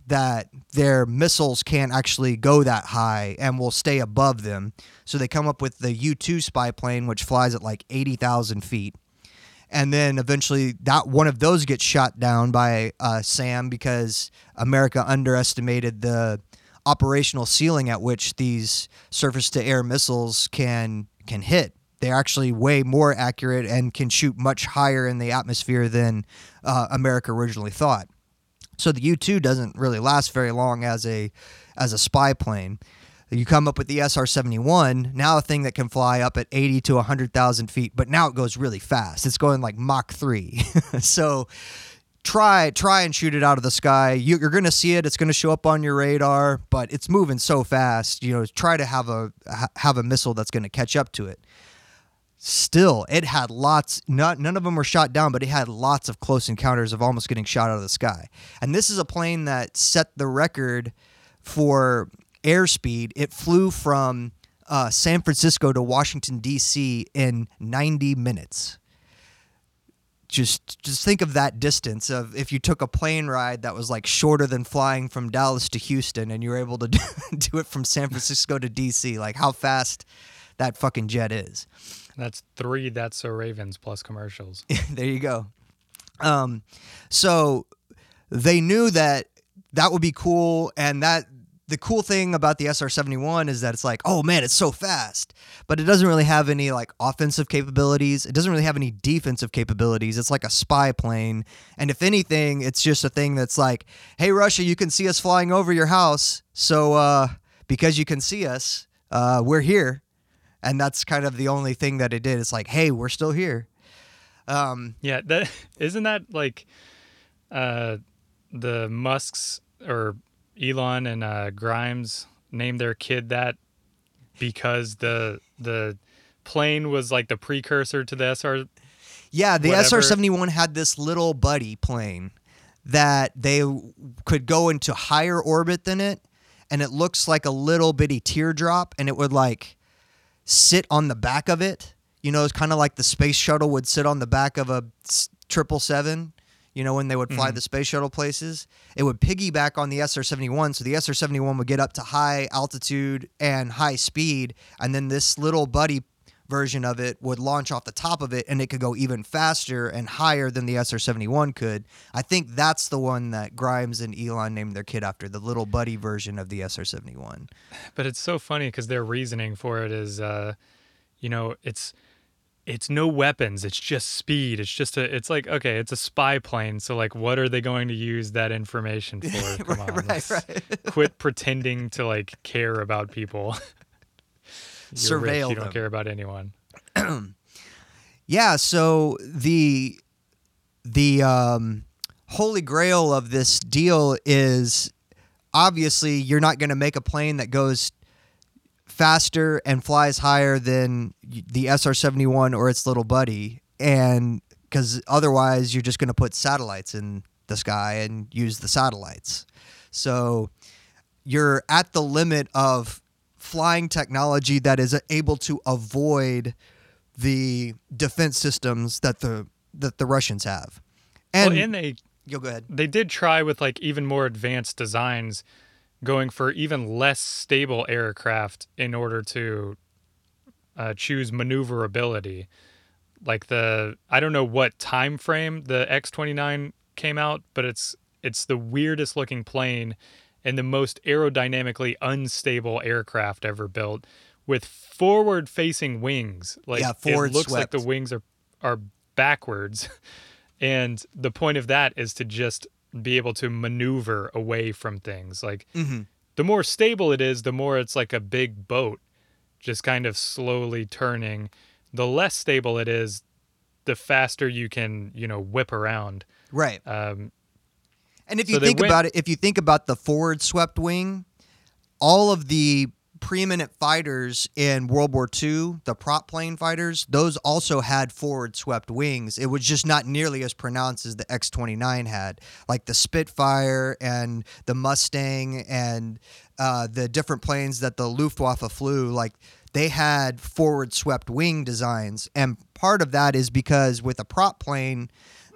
that their missiles can't actually go that high and will stay above them. So they come up with the U-2 spy plane, which flies at like eighty thousand feet and then eventually that one of those gets shot down by uh, SAM because America underestimated the operational ceiling at which these surface-to-air missiles can can hit. They're actually way more accurate and can shoot much higher in the atmosphere than uh, America originally thought. So the U two doesn't really last very long as a as a spy plane. You come up with the SR seventy one, now a thing that can fly up at eighty to hundred thousand feet, but now it goes really fast. It's going like Mach three. so try try and shoot it out of the sky. You, you're going to see it. It's going to show up on your radar, but it's moving so fast. You know, try to have a ha- have a missile that's going to catch up to it. Still, it had lots. Not none of them were shot down, but it had lots of close encounters of almost getting shot out of the sky. And this is a plane that set the record for airspeed. It flew from uh, San Francisco to Washington D.C. in 90 minutes just just think of that distance of if you took a plane ride that was like shorter than flying from Dallas to Houston and you were able to do, do it from San Francisco to DC like how fast that fucking jet is That's three That's So Ravens plus commercials. there you go um so they knew that that would be cool and that the cool thing about the SR-71 is that it's like, oh man, it's so fast, but it doesn't really have any like offensive capabilities. It doesn't really have any defensive capabilities. It's like a spy plane, and if anything, it's just a thing that's like, hey Russia, you can see us flying over your house, so uh, because you can see us, uh, we're here, and that's kind of the only thing that it did. It's like, hey, we're still here. Um, Yeah, that isn't that like uh the Musks or Elon and uh Grimes named their kid that because the the plane was like the precursor to the SR Yeah, the. SR 71 had this little buddy plane that they could go into higher orbit than it, and it looks like a little bitty teardrop, and it would like sit on the back of it. You know, it's kind of like the space shuttle would sit on the back of a triple seven. You know, when they would fly the space shuttle places, it would piggyback on the SR 71. So the SR 71 would get up to high altitude and high speed. And then this little buddy version of it would launch off the top of it and it could go even faster and higher than the SR 71 could. I think that's the one that Grimes and Elon named their kid after, the little buddy version of the SR 71. But it's so funny because their reasoning for it is, uh, you know, it's it's no weapons. It's just speed. It's just a. It's like okay, it's a spy plane. So like, what are they going to use that information for? Come on, right, right. quit pretending to like care about people. You're rich, Surveil You don't them. care about anyone. Yeah, so the the um, holy grail of this deal is obviously you're not going to make a plane that goes faster and flies higher than the SR-71 or its little buddy and cuz otherwise you're just going to put satellites in the sky and use the satellites. So you're at the limit of flying technology that is able to avoid the defense systems that the that the Russians have. And, well, and they you'll go ahead. they did try with like even more advanced designs going for even less stable aircraft in order to uh, choose maneuverability. Like the i don't know what time frame the x29 came out but it's it's the weirdest looking plane and the most aerodynamically unstable aircraft ever built with forward facing wings. Like Yeah, forward it looks like the wings are are backwards. And the point of that is to just be able to maneuver away from things like Mhm. the more stable it is the more it's like a big boat just kind of slowly turning the less stable it is the faster you can you know whip around Right. um, And if you they think went- about it, if you think about the forward swept wing, all of the preeminent fighters in World War II, the prop plane fighters, those also had forward swept wings. It was just not nearly as pronounced as the X 29 had. Like the Spitfire and the Mustang and uh, the different planes that the Luftwaffe flew, like they had forward swept wing designs. And part of that is because with a prop plane,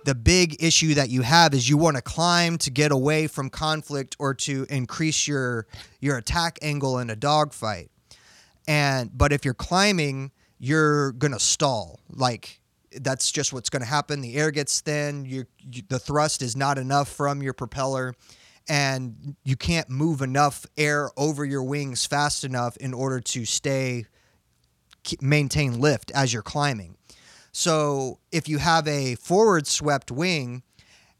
the big issue that you have is you want to climb to get away from conflict or to increase your your attack angle in a dogfight. And but if you're climbing, you're gonna stall. Like that's just what's gonna happen. The air gets thin. You, you the thrust is not enough from your propeller, and you can't move enough air over your wings fast enough in order to stay maintain lift as you're climbing. So if you have a forward swept wing,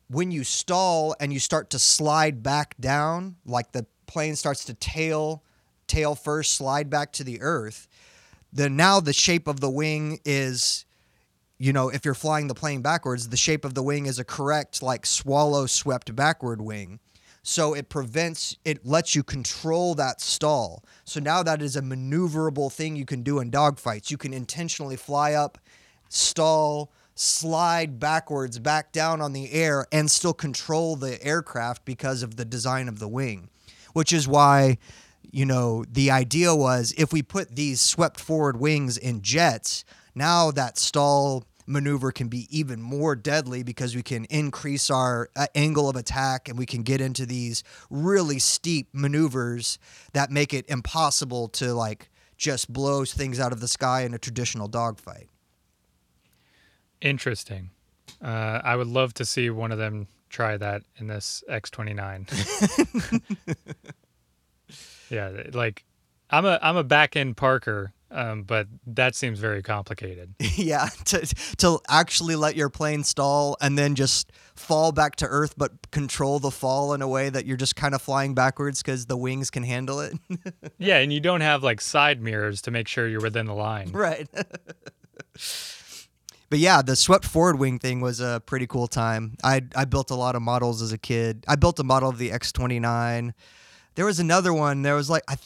when you stall and you start to slide back down, like the plane starts to tail tail first slide back to the earth, then now the shape of the wing is you know, if you're flying the plane backwards, the shape of the wing is a correct like swallow swept backward wing. So it prevents it lets you control that stall. So now that is a maneuverable thing you can do in dogfights. You can intentionally fly up, stall, slide backwards back down on the air and still control the aircraft because of the design of the wing. Which is why you know, the idea was if we put these swept forward wings in jets, now that stall maneuver can be even more deadly because we can increase our uh, angle of attack and we can get into these really steep maneuvers that make it impossible to like just blow things out of the sky in a traditional dogfight. Interesting uh, i would love to see one of them try that in this x29 yeah like i'm a i'm a back end parker um, but that seems very complicated yeah, to to actually let your plane stall and then just fall back to earth, but control the fall in a way that you're just kind of flying backwards because the wings can handle it. Yeah, and you don't have like side mirrors to make sure you're within the line. right. But yeah, the swept forward wing thing was a pretty cool time. I I built a lot of models as a kid. I built a model of the X29. There was another one. There was like I,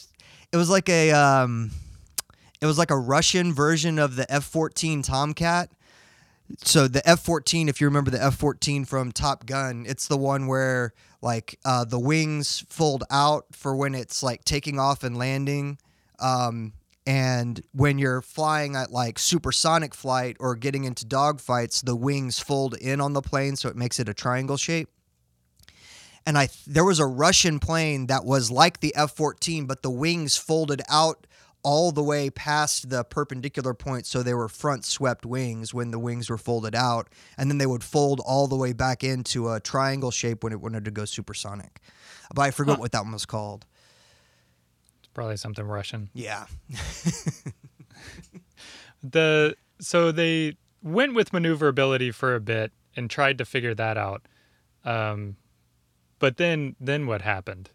it was like a um, it was like a Russian version of the F-14 Tomcat. So the F-14, if you remember the F-14 from Top Gun, it's the one where like uh, the wings fold out for when it's like taking off and landing. Um, and when you're flying at like supersonic flight or getting into dogfights, the wings fold in on the plane, so it makes it a triangle shape. And I there was a Russian plane that was like the F-14, but the wings folded out all the way past the perpendicular point so they were front swept wings when the wings were folded out and then they would fold all the way back into a triangle shape when it wanted to go supersonic but i forget Huh. what that one was called probably something Russian. yeah The so they went with maneuverability for a bit and tried to figure that out. Um, but then then what happened?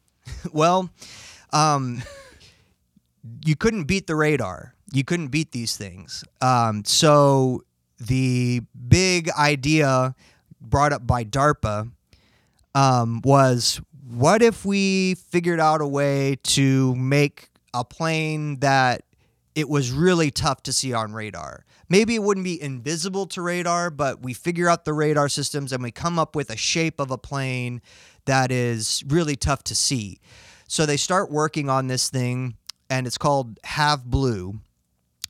well um you couldn't beat the radar you couldn't beat these things um so the big idea brought up by DARPA um, was what if we figured out a way to make a plane that it was really tough to see on radar? Maybe it wouldn't be invisible to radar, but we figure out the radar systems and we come up with a shape of a plane that is really tough to see. So they start working on this thing, and it's called Have Blue.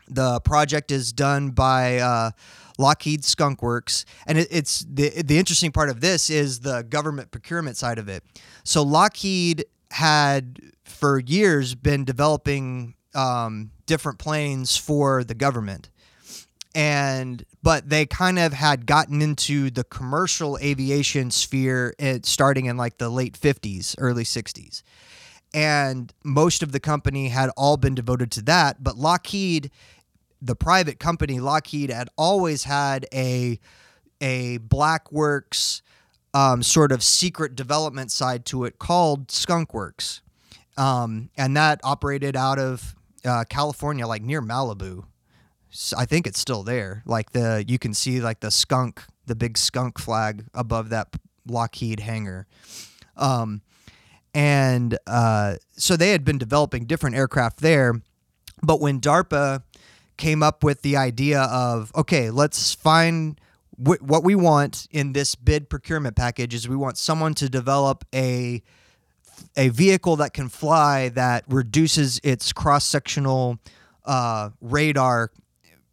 The project is done by uh, Lockheed Skunk Works, and it, it's the the interesting part of this is the government procurement side of it. So Lockheed had for years been developing um, different planes for the government, and but they kind of had gotten into the commercial aviation sphere it, starting in like the late 50s early 60s and most of the company had all been devoted to that but lockheed the private company lockheed had always had a a blackworks um, sort of secret development side to it called skunkworks um, and that operated out of uh, california like near malibu I think it's still there. Like the you can see like the skunk, the big skunk flag above that Lockheed hangar. Um, and uh, so they had been developing different aircraft there. But when DARPA came up with the idea of okay, let's find wh- what we want in this bid procurement package is we want someone to develop a a vehicle that can fly that reduces its cross sectional uh, radar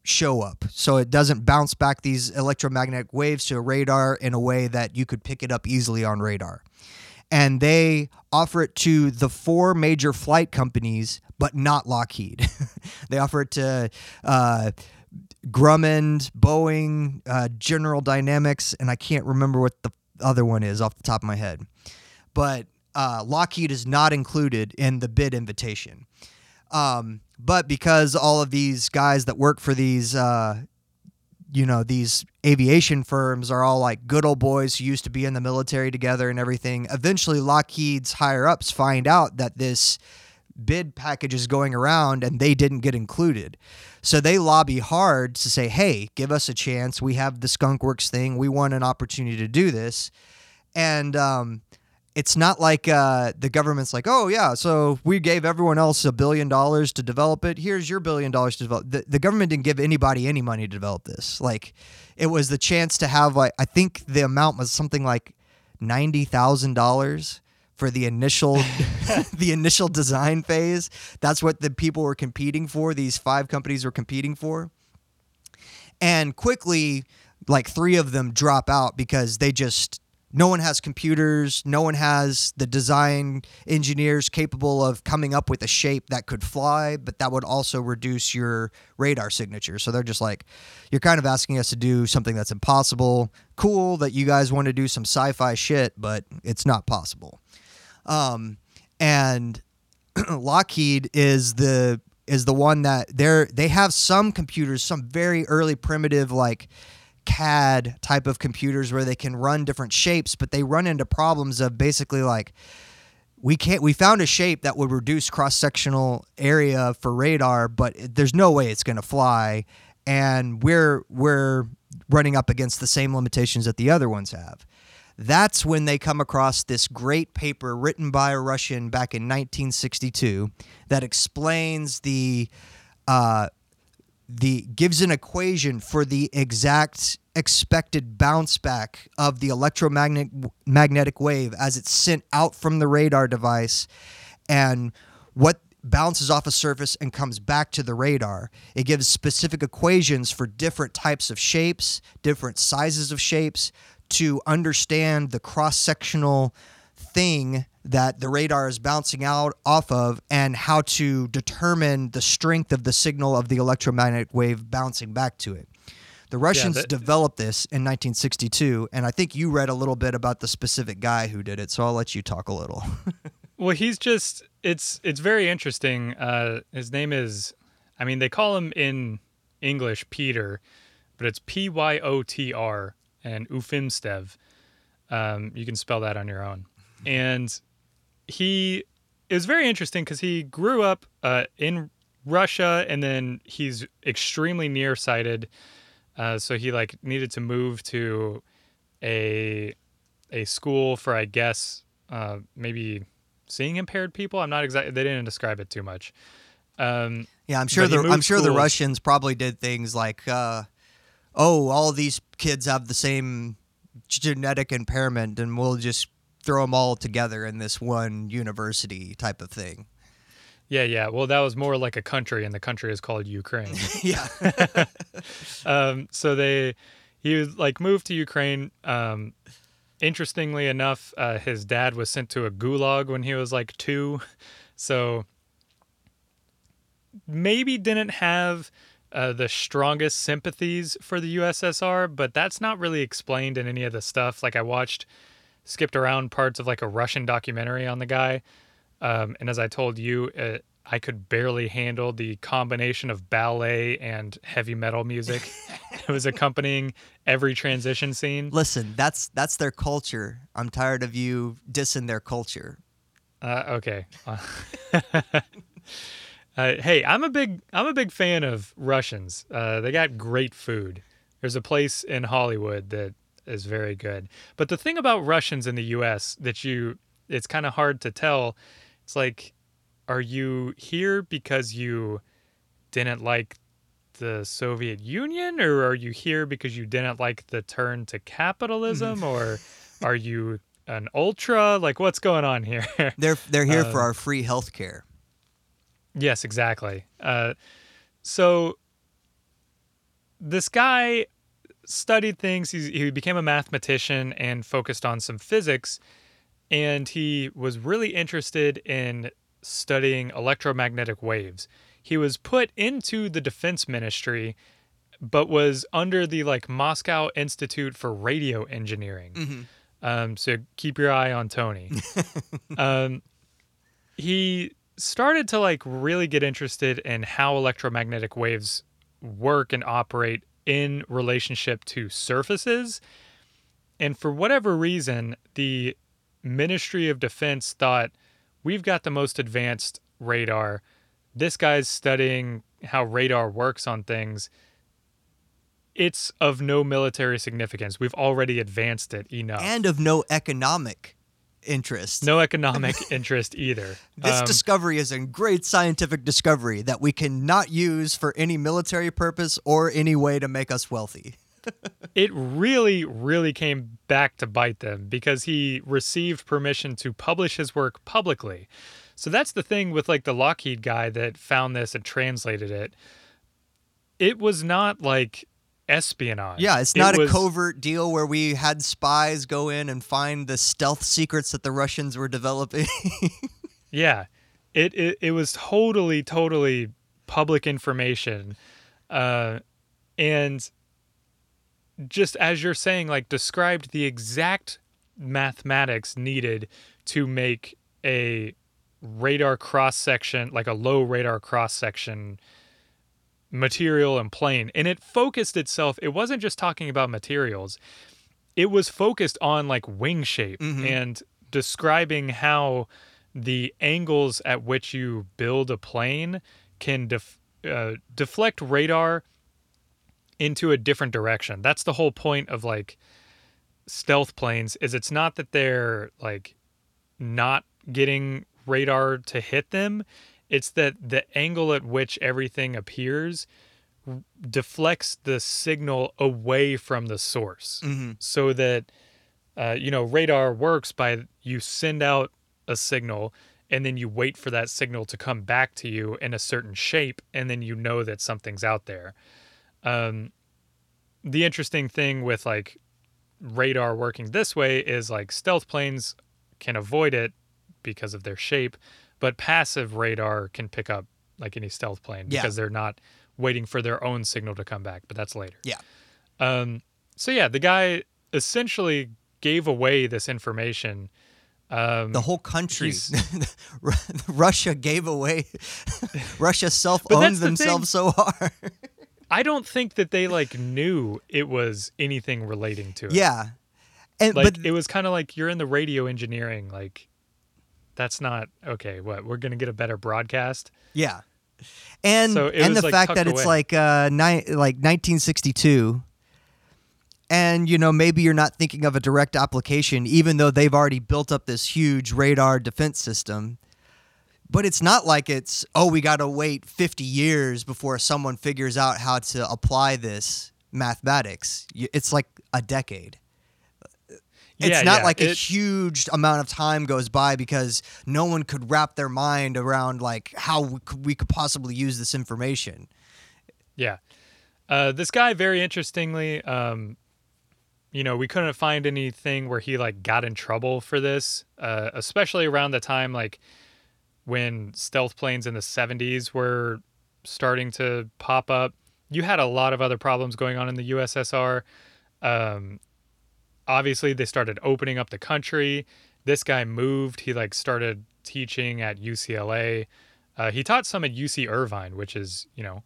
show up. So it doesn't bounce back these electromagnetic waves to a radar in a way that you could pick it up easily on radar. And they offer it to the four major flight companies, but not Lockheed. they offer it to uh, Grumman, Boeing, uh, General Dynamics, and I can't remember what the other one is off the top of my head. But uh, Lockheed is not included in the bid invitation. Um, but because all of these guys that work for these, uh, you know, these aviation firms are all like good old boys who used to be in the military together and everything, eventually Lockheed's higher ups find out that this bid package is going around and they didn't get included. So they lobby hard to say, hey, give us a chance. We have the Skunk Works thing. We want an opportunity to do this. And um, it's not like uh, the government's like, oh, yeah, so we gave everyone else a billion dollars to develop it. Here's your billion dollars to develop. The, the government didn't give anybody any money to develop this. Like, it was the chance to have, like, I think the amount was something like $90,000 for the initial the initial design phase. That's what the people were competing for. These five companies were competing for. And quickly, like three of them drop out because they just no one has computers, no one has the design engineers capable of coming up with a shape that could fly, but that would also reduce your radar signature. So they're just like, you're kind of asking us to do something that's impossible. Cool that you guys want to do some sci-fi shit, but it's not possible. Um, and Lockheed is the is the one that they're they have some computers, some very early primitive like CAD type of computers where they can run different shapes, but they run into problems of basically like we can't we found a shape that would reduce cross sectional area for radar, but there's no way it's going to fly, and we're we're running up against the same limitations that the other ones have. That's when they come across this great paper written by a Russian back in 1962 that explains the uh, the gives an equation for the exact expected bounce back of the electromagnetic magnetic wave as it's sent out from the radar device and what bounces off a surface and comes back to the radar. It gives specific equations for different types of shapes, different sizes of shapes to understand the cross-sectional thing that the radar is bouncing out off of and how to determine the strength of the signal of the electromagnetic wave bouncing back to it. The Russians that- developed this in 1962, and I think you read a little bit about the specific guy who did it, so I'll let you talk a little. Well, he's just it's it's very interesting. Uh, his name is, I mean, they call him in English Peter, but it's P Y O T R and Ufimtsev. Um, you can spell that on your own. And he is very interesting because he grew up uh, in Russia, and then he's extremely nearsighted. Uh, so he like needed to move to a a school for, I guess, uh, maybe seeing impaired people. I'm not exactly. They didn't describe it too much. Um, Yeah, I'm sure the I'm sure the. Russians probably did things like, uh, oh, all these kids have the same genetic impairment, and we'll just throw them all together in this one university type of thing. yeah, yeah. Well, that was more like a country, and the country is called Ukraine. yeah, um, so they he was like moved to Ukraine. Um, interestingly enough, uh, his dad was sent to a gulag when he was like two, so maybe didn't have uh, the strongest sympathies for the USSR, but that's not really explained in any of the stuff. Like I watched, skipped around parts of like a Russian documentary on the guy, um, and as I told you, uh, I could barely handle the combination of ballet and heavy metal music. it was accompanying every transition scene. listen, that's that's their culture. I'm tired of you dissing their culture. Uh, okay. Uh, hey, I'm a big I'm a big fan of Russians. Uh, they got great food. There's a place in Hollywood that is very good. But the thing about Russians in the U.S. that you it's kind of hard to tell. It's like, are you here because you didn't like the Soviet Union, or are you here because you didn't like the turn to capitalism, or are you an ultra? Like, what's going on here? They're they're here for Uh, our free health care. Yes, exactly. Uh, so this guy studied things. He's, he became a mathematician and focused on some physics. And he was really interested in studying electromagnetic waves. He was put into the defense ministry, but was under the like Moscow Institute for Radio Engineering. Um, so keep your eye on Tony. um, he started to like really get interested in how electromagnetic waves work and operate in relationship to surfaces. And for whatever reason, the Ministry of Defense thought we've got the most advanced radar. This guy's studying how radar works on things. It's of no military significance. We've already advanced it enough. and of no economic interest. no economic interest either. This Um, discovery is a great scientific discovery that we cannot use for any military purpose or any way to make us wealthy. it really, really came back to bite them because he received permission to publish his work publicly. So that's the thing with like the Lockheed guy that found this and translated it. It was not like espionage. Yeah, it's It not a was- covert deal where we had spies go in and find the stealth secrets that the Russians were developing. Yeah, it it, it was totally totally public information, uh, and just as you're saying, like described the exact mathematics needed to make a radar cross section, like a low radar cross section material and plane, and it focused itself. It wasn't just talking about materials; it was focused on like wing shape and describing how the angles at which you build a plane can def- uh, deflect radar into a different direction. That's the whole point of like stealth planes is it's not that they're like not getting radar to hit them. It's that the angle at which everything appears deflects the signal away from the source. So that uh, you know radar works by you send out a signal and then you wait for that signal to come back to you in a certain shape and then you know that something's out there. Um, the interesting thing with like radar working this way is like stealth planes can avoid it because of their shape, but passive radar can pick up like any stealth plane Yeah. because they're not waiting for their own signal to come back. But that's later. Yeah. Um, so yeah, the guy essentially gave away this information. Um, The whole country, Russia gave away. Russia self owns the themselves so hard. I don't think that they like knew it was anything relating to it. yeah, and like but it was kind of like you're in the radio engineering. Like that's not okay. What we're gonna get a better broadcast? yeah, and So and the like, fact that it's like uh ni- like 1962. And you know maybe you're not thinking of a direct application, even though they've already built up this huge radar defense system. But it's not like it's oh we got to wait 50 years before someone figures out how to apply this mathematics. It's like a decade. It's Yeah, not yeah, like a huge amount of time goes by because no one could wrap their mind around like how we could, we could possibly use this information. Yeah. Uh, this guy, very interestingly, um, you know, we couldn't find anything where he like got in trouble for this, uh, especially around the time like when stealth planes in the 70s were starting to pop up. You had a lot of other problems going on in the USSR. Um, obviously, they started opening up the country. This guy moved. He like started teaching at UCLA. Uh, he taught some at UC Irvine, which is you know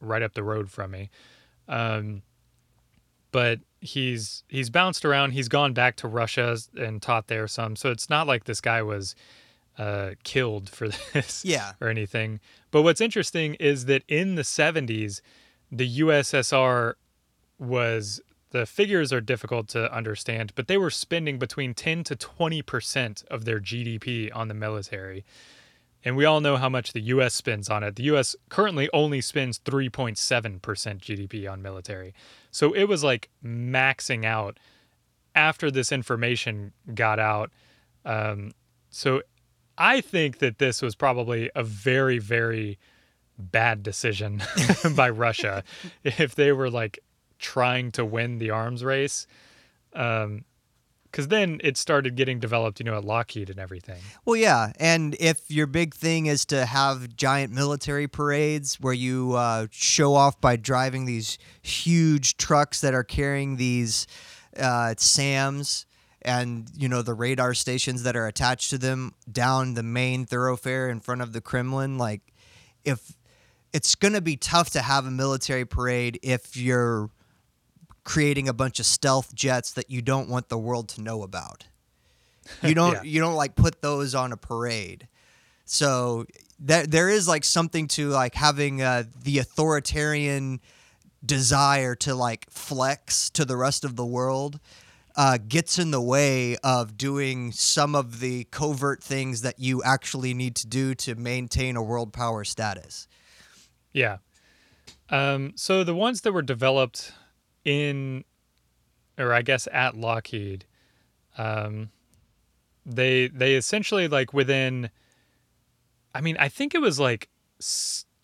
right up the road from me. Um, but he's he's bounced around. He's gone back to Russia and taught there some. So it's not like this guy was uh, killed for this Yeah. or anything. But what's interesting is that in the 70s, the USSR was the figures are difficult to understand, but they were spending between 10 to 20 percent of their GDP on the military. And we all know how much the US spends on it. The US currently only spends 3.7% GDP on military. So it was like maxing out after this information got out. Um, so I think that this was probably a very, very bad decision by Russia if they were like trying to win the arms race. Um, because then it started getting developed, you know, at Lockheed and everything. Well, yeah, and if your big thing is to have giant military parades where you uh, show off by driving these huge trucks that are carrying these uh, SAMs and you know the radar stations that are attached to them down the main thoroughfare in front of the Kremlin, like if it's going to be tough to have a military parade if you're creating a bunch of stealth jets that you don't want the world to know about. You don't Yeah. you don't like put those on a parade. So there there is like something to like having uh, the authoritarian desire to like flex to the rest of the world uh, gets in the way of doing some of the covert things that you actually need to do to maintain a world power status. Yeah. Um, so the ones that were developed in, or I guess at Lockheed, um, they they essentially like within. I mean, I think it was like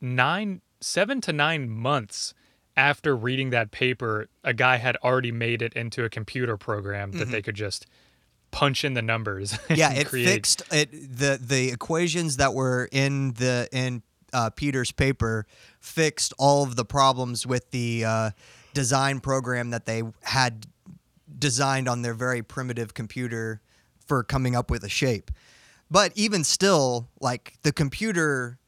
nine, seven to nine months after reading that paper, a guy had already made it into a computer program that they could just punch in the numbers. Mm-hmm. yeah, it create. fixed it. The the equations that were in the in uh, Peter's paper fixed all of the problems with the uh, design program that they had designed on their very primitive computer for coming up with a shape. But even still, like the computer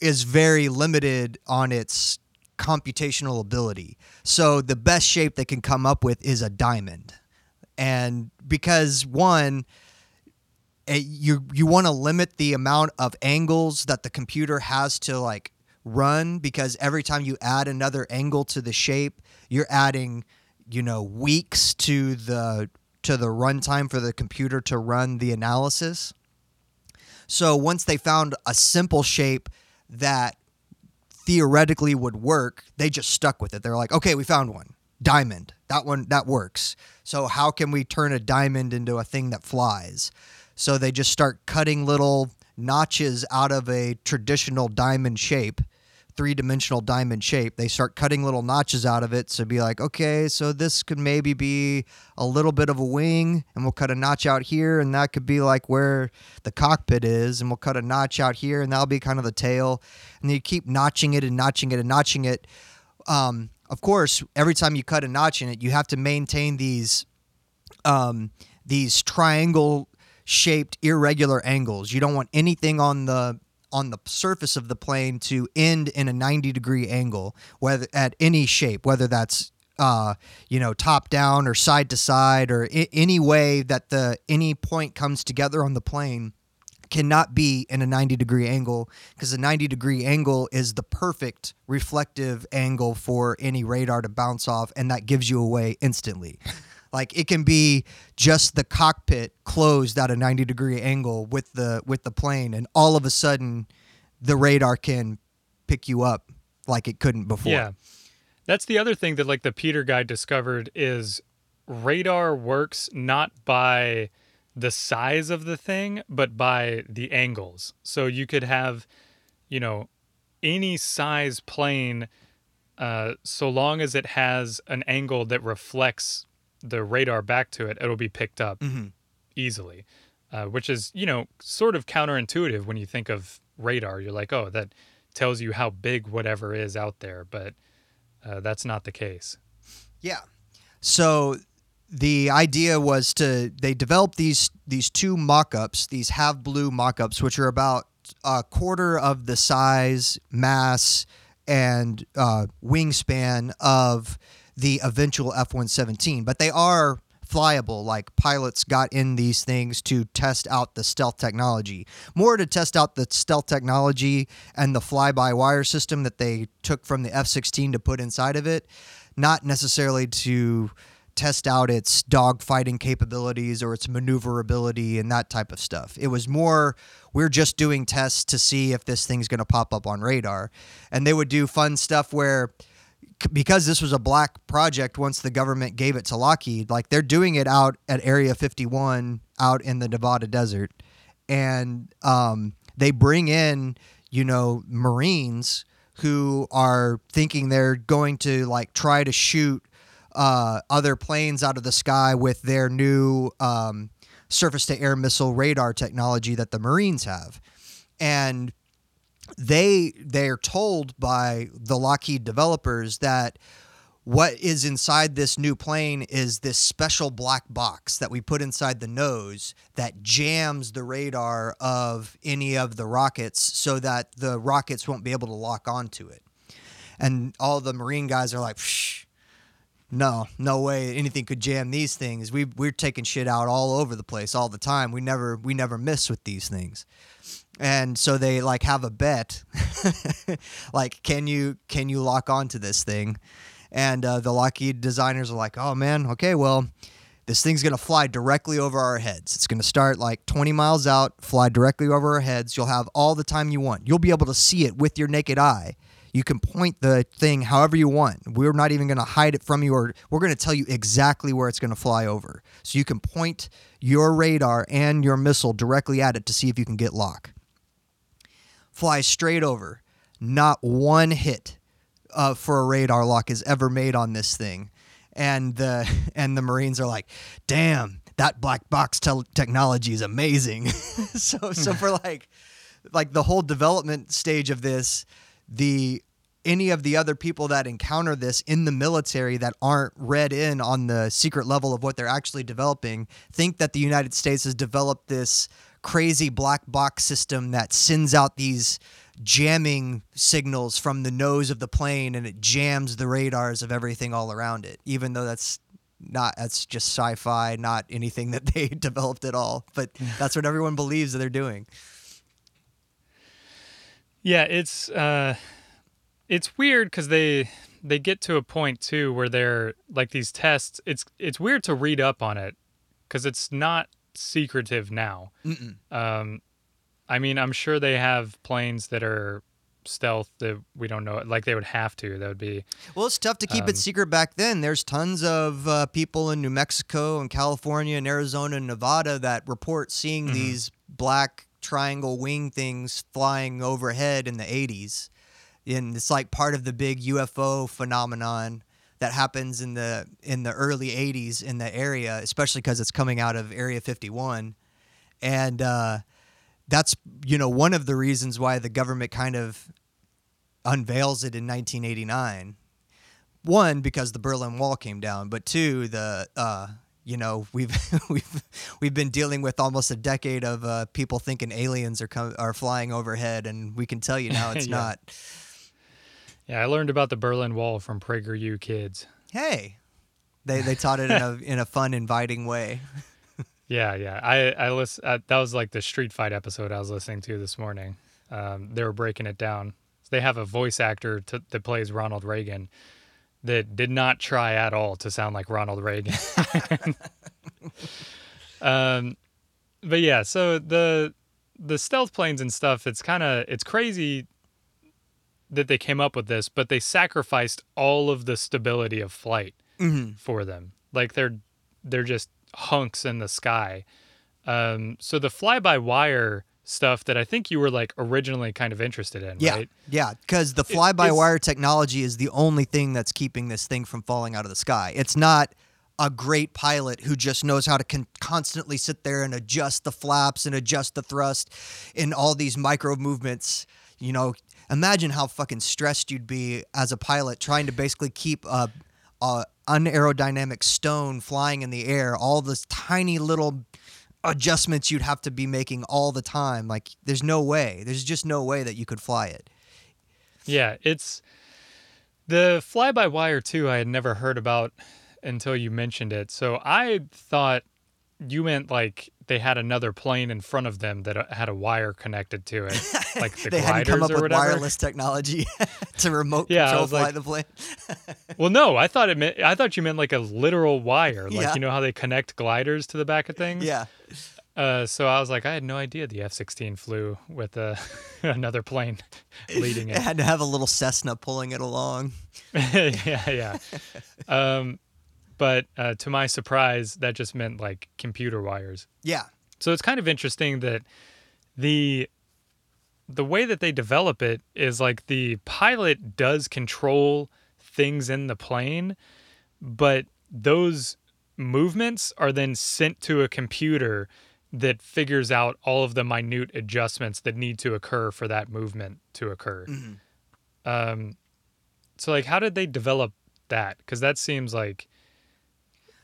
is very limited on its computational ability. So the best shape they can come up with is a diamond. And because one, eh, you you want to limit the amount of angles that the computer has to like run because every time you add another angle to the shape, you're adding, you know, weeks to the to the runtime for the computer to run the analysis. So once they found a simple shape that theoretically would work, they just stuck with it. They're like, okay, we found one. Diamond. That one that works. So how can we turn a diamond into a thing that flies? So they just start cutting little notches out of a traditional diamond shape three dimensional diamond shape. They start cutting little notches out of it to be like, okay, so this could maybe be a little bit of a wing, and we'll cut a notch out here, and that could be like where the cockpit is, and we'll cut a notch out here, and that'll be kind of the tail. And you keep notching it and notching it and notching it. Um, of course, every time you cut a notch in it, you have to maintain these um, these triangle shaped irregular angles. You don't want anything on the on the surface of the plane to end in a 90 degree angle, whether at any shape, whether that's uh, you know top down or side to side or I- any way that the any point comes together on the plane cannot be in a 90 degree angle because a 90 degree angle is the perfect reflective angle for any radar to bounce off and that gives you away instantly like it can be just the cockpit closed at a 90 degree angle with the with the plane and all of a sudden the radar can pick you up like it couldn't before Yeah. That's the other thing that like the Peter guy discovered is radar works not by the size of the thing, but by the angles. So you could have, you know, any size plane uh, so long as it has an angle that reflects the radar back to it, it'll be picked up Mhm. easily. Uh, which is, you know, sort of counterintuitive when you think of radar. You're like, oh, that tells you how big whatever is out there, but uh, that's not the case. Yeah. So the idea was to they developed these these two mock-ups, these have blue mock-ups, which are about a quarter of the size, mass, and uh, wingspan of the eventual F-117, but they are flyable. Like pilots got in these things to test out the stealth technology, more to test out the stealth technology and the fly-by-wire system that they took from the F-16 to put inside of it, not necessarily to test out its dogfighting capabilities or its maneuverability and that type of stuff. It was more we're just doing tests to see if this thing's going to pop up on radar. And they would do fun stuff where because this was a black project once the government gave it to Lockheed, like they're doing it out at Area 51 out in the Nevada desert. And um, they bring in, you know, Marines who are thinking they're going to like try to shoot uh, other planes out of the sky with their new um, surface to air missile radar technology that the Marines have. And they they're told by the Lockheed developers that what is inside this new plane is this special black box that we put inside the nose that jams the radar of any of the rockets so that the rockets won't be able to lock onto it. And all the Marine guys are like, no, no way anything could jam these things. We we're taking shit out all over the place all the time. We never we never miss with these things. And so they like have a bet, like can you can you lock onto this thing? And uh, the Lockheed designers are like, oh man, okay, well, this thing's gonna fly directly over our heads. It's gonna start like 20 miles out, fly directly over our heads. You'll have all the time you want. You'll be able to see it with your naked eye. You can point the thing however you want. We're not even going to hide it from you, or we're going to tell you exactly where it's going to fly over. So you can point your radar and your missile directly at it to see if you can get lock. Fly straight over. Not one hit uh, for a radar lock is ever made on this thing, and the and the Marines are like, "Damn, that black box tel- technology is amazing." so so for like like the whole development stage of this, the any of the other people that encounter this in the military that aren't read in on the secret level of what they're actually developing think that the United States has developed this crazy black box system that sends out these jamming signals from the nose of the plane and it jams the radars of everything all around it even though that's not that's just sci-fi not anything that they developed at all but that's what everyone believes that they're doing Yeah, it's uh, it's weird because they they get to a point too where they're like these tests. It's it's weird to read up on it because it's not secretive now. Um, I mean, I'm sure they have planes that are stealth that we don't know. Like they would have to. That would be Well, it's tough to keep Um, it secret back then. There's tons of uh, people in New Mexico and California and Arizona and Nevada that report seeing Mhm. these black triangle wing things flying overhead in the 80s. and it's like part of the big UFO phenomenon that happens in the in the early 80s in the area, especially because it's coming out of Area 51, and uh, that's you know one of the reasons why the government kind of unveils it in 1989. One because the Berlin Wall came down, but two the uh, you know we've we've we've been dealing with almost a decade of uh, people thinking aliens are com- are flying overhead, and we can tell you now it's Yeah. not. Yeah, I learned about the Berlin Wall from PragerU kids. Hey, they they taught it in a in a fun, inviting way. Yeah, yeah. I I listen. Uh, that was like the Street Fight episode I was listening to this morning. Um, they were breaking it down. They have a voice actor to, that plays Ronald Reagan that did not try at all to sound like Ronald Reagan. um, but yeah, so the the stealth planes and stuff. It's kind of it's crazy that they came up with this, but they sacrificed all of the stability of flight hmm for them. Like they're they're just hunks in the sky. Um, so the fly by wire stuff that I think you were like originally kind of interested in, Yeah, right? yeah, because the fly-by-wire technology is the only thing that's keeping this thing from falling out of the sky. It's not a great pilot who just knows how to con- constantly sit there and adjust the flaps and adjust the thrust in all these micro movements. You know, imagine how fucking stressed you'd be as a pilot trying to basically keep a, a unaerodynamic stone flying in the air. All this tiny little adjustments you'd have to be making all the time. Like, there's no way. There's just no way that you could fly it. Yeah, it's the fly by wire too. I had never heard about until you mentioned it. So I thought you meant like they had another plane in front of them that uh, had a wire connected to it, like the they gliders hadn't come up or with whatever. wireless technology to remote Yeah, control fly like- the plane. Well, no, I thought it meant I thought you meant like a literal wire, like Yeah. you know how they connect gliders to the back of things. Yeah, Uh, so I was like, I had no idea the F-16 flew with uh, another plane leading it it. had to have a little Cessna pulling it along. yeah, yeah. Um, but uh, to my surprise, that just meant like computer wires. Yeah, So it's kind of interesting that the the way that they develop it is like the pilot does control things in the plane, but those movements are then sent to a computer that figures out all of the minute adjustments that need to occur for that movement to occur. Um, so like, how did they develop that? Because that seems like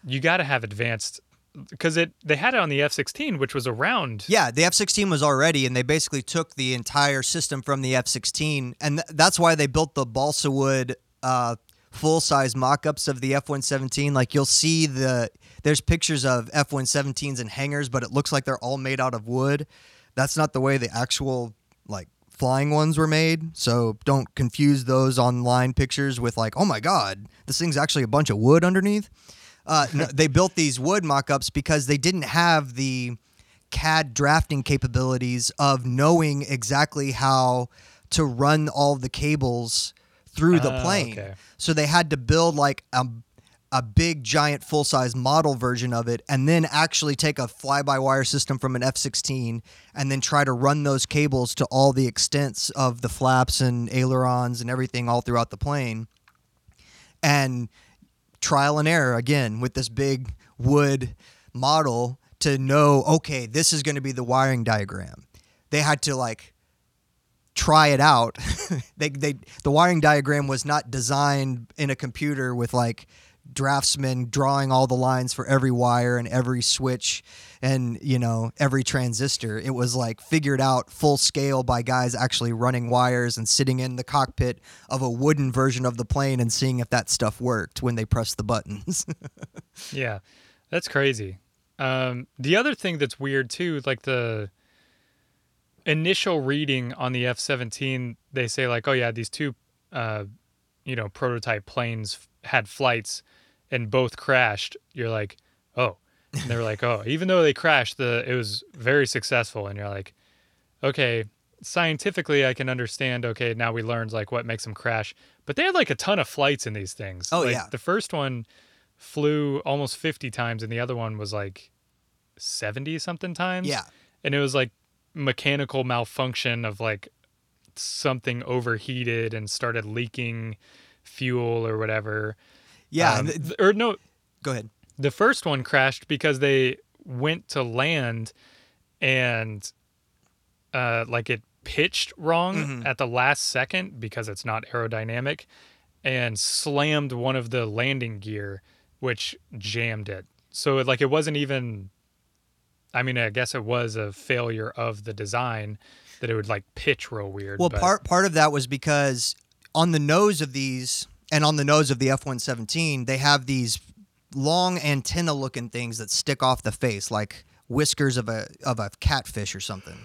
you got to have advanced. Because it they had it on the F sixteen, which was around. yeah. The F sixteen was already, and they basically took the entire system from the F sixteen, and th- that's why they built the balsa wood uh, full size mock ups of the F one seventeen. Like you'll see the there's pictures of F one seventeens and hangars, but it looks like they're all made out of wood. That's not the way the actual like flying ones were made. So don't confuse those online pictures with like, oh my god, this thing's actually a bunch of wood underneath. Uh, no, they built these wood mock-ups because they didn't have the CAD drafting capabilities of knowing exactly how to run all the cables through the Ah, plane. okay. So they had to build like a a big giant full size model version of it and then actually take a fly by wire system from an F 16 and then try to run those cables to all the extents of the flaps and ailerons and everything all throughout the plane. And trial and error again with this big wood model to know, okay, this is going to be the wiring diagram. They had to like try it out. they, they the wiring diagram was not designed in a computer with like draftsmen drawing all the lines for every wire and every switch and you know every transistor it was like figured out full scale by guys actually running wires and sitting in the cockpit of a wooden version of the plane and seeing if that stuff worked when they pressed the buttons Yeah, that's crazy. Um, the other thing that's weird too, like the initial reading on the F seventeen, they say like, oh yeah, these two, uh, you know, prototype planes had flights, and both crashed. You're like, oh, and they're like, oh, even though they crashed, the it was very successful, and you're like, okay, scientifically I can understand. Okay, now we learned like what makes them crash, but they had like a ton of flights in these things. Oh, Like, yeah. the first one flew almost 50 times and the other one was like 70 something times yeah and it was like mechanical malfunction of like something overheated and started leaking fuel or whatever. Yeah. Um, th- or no, go ahead. The first one crashed because they went to land and uh, like it pitched wrong Mhm. at the last second because it's not aerodynamic and slammed one of the landing gear which jammed it so it, like it wasn't even i mean i guess it was a failure of the design that it would like pitch real weird Well, but- part part of that was because on the nose of these and on the nose of the F-117, they have these long antenna looking things that stick off the face like whiskers of a of a catfish or something.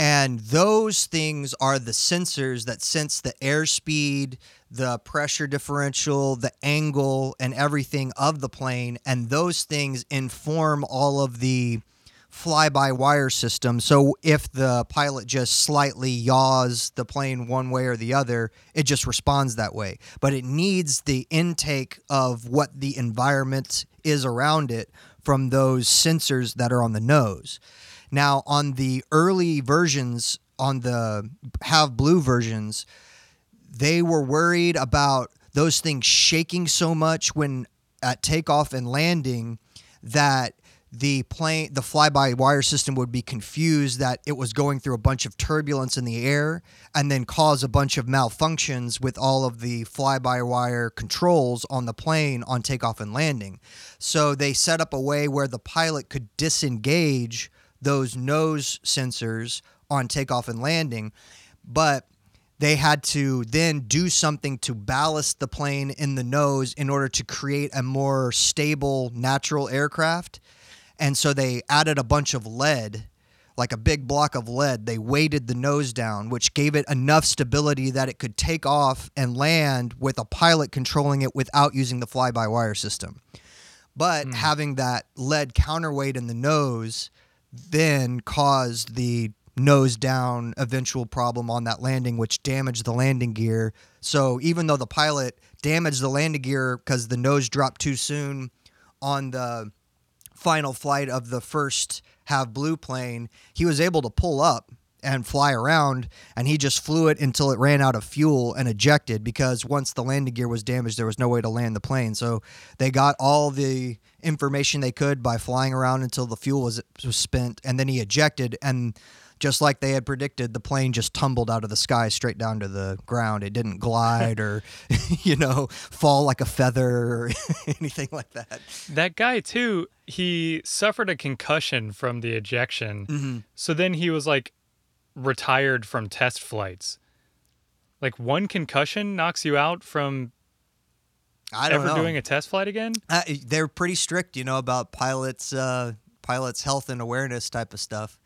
And those things are the sensors that sense the airspeed, the pressure differential, the angle, and everything of the plane. And those things inform all of the fly by wire system. So if the pilot just slightly yaws the plane one way or the other, it just responds that way. But it needs the intake of what the environment is around it from those sensors that are on the nose. Now, on the early versions, on the have blue versions, they were worried about those things shaking so much when at takeoff and landing that the plane the fly-by-wire system would be confused that it was going through a bunch of turbulence in the air and then cause a bunch of malfunctions with all of the fly-by-wire controls on the plane on takeoff and landing so they set up a way where the pilot could disengage those nose sensors on takeoff and landing but they had to then do something to ballast the plane in the nose in order to create a more stable natural aircraft. And so they added a bunch of lead, like a big block of lead. They weighted the nose down, which gave it enough stability that it could take off and land with a pilot controlling it without using the fly by wire system. But hmm. having that lead counterweight in the nose then caused the nose down eventual problem on that landing, which damaged the landing gear. So even though the pilot damaged the landing gear because the nose dropped too soon on the final flight of the first have blue plane, he was able to pull up and fly around and he just flew it until it ran out of fuel and ejected because once the landing gear was damaged there was no way to land the plane. So they got all the information they could by flying around until the fuel was, was spent and then he ejected and just like they had predicted the plane just tumbled out of the sky straight down to the ground. It didn't glide or you know fall like a feather or anything like that. That guy too he suffered a concussion from the ejection. So then he was like retired from test flights. Like one concussion knocks you out from i don't ever know. doing a test flight again? Uh, they're pretty strict, you know, about pilots, uh, pilots' health and awareness type of stuff.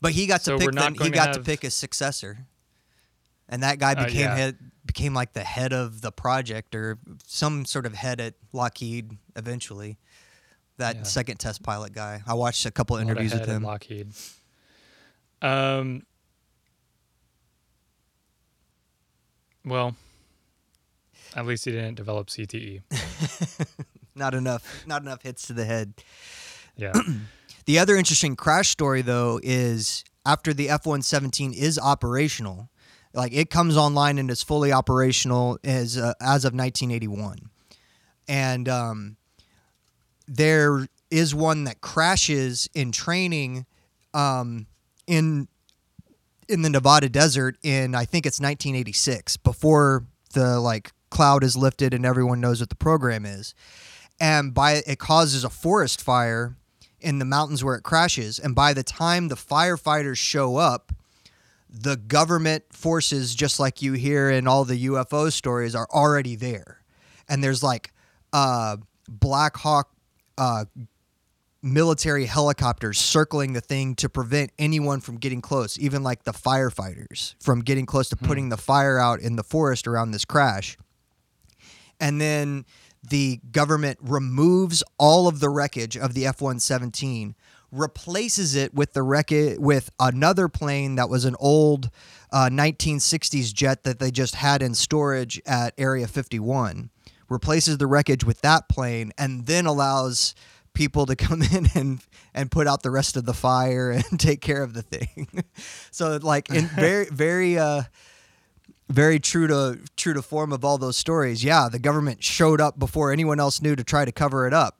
But he got to So we're pick. The, he to got to pick his successor, and that guy Uh, became yeah. head, became like the head of the project or some sort of head at Lockheed eventually. That Yeah. second test pilot guy. I watched a couple a interviews with him. Lockheed. Um. Well, at least he didn't develop. CTE. Not enough. Not enough hits to the head. Yeah. The other interesting crash story, though, is after the F 117 is operational, like it comes online and is fully operational as, uh, as of 1981. And um, there is one that crashes in training um, in in the Nevada desert in I think it's 1986 before the like cloud is lifted and everyone knows what the program is and by it causes a forest fire in the mountains where it crashes and by the time the firefighters show up the government forces just like you hear in all the UFO stories are already there and there's like uh Black Hawk uh military helicopters circling the thing to prevent anyone from getting close, even like the firefighters from getting close to putting the fire out in the forest around this crash. And then the government removes all of the wreckage of the F 117, replaces it with the wreckage with another plane that was an old uh, 1960s jet that they just had in storage at Area 51, replaces the wreckage with that plane, and then allows people to come in and and put out the rest of the fire and take care of the thing. so like in very very uh very true to true to form of all those stories. Yeah, the government showed up before anyone else knew to try to cover it up.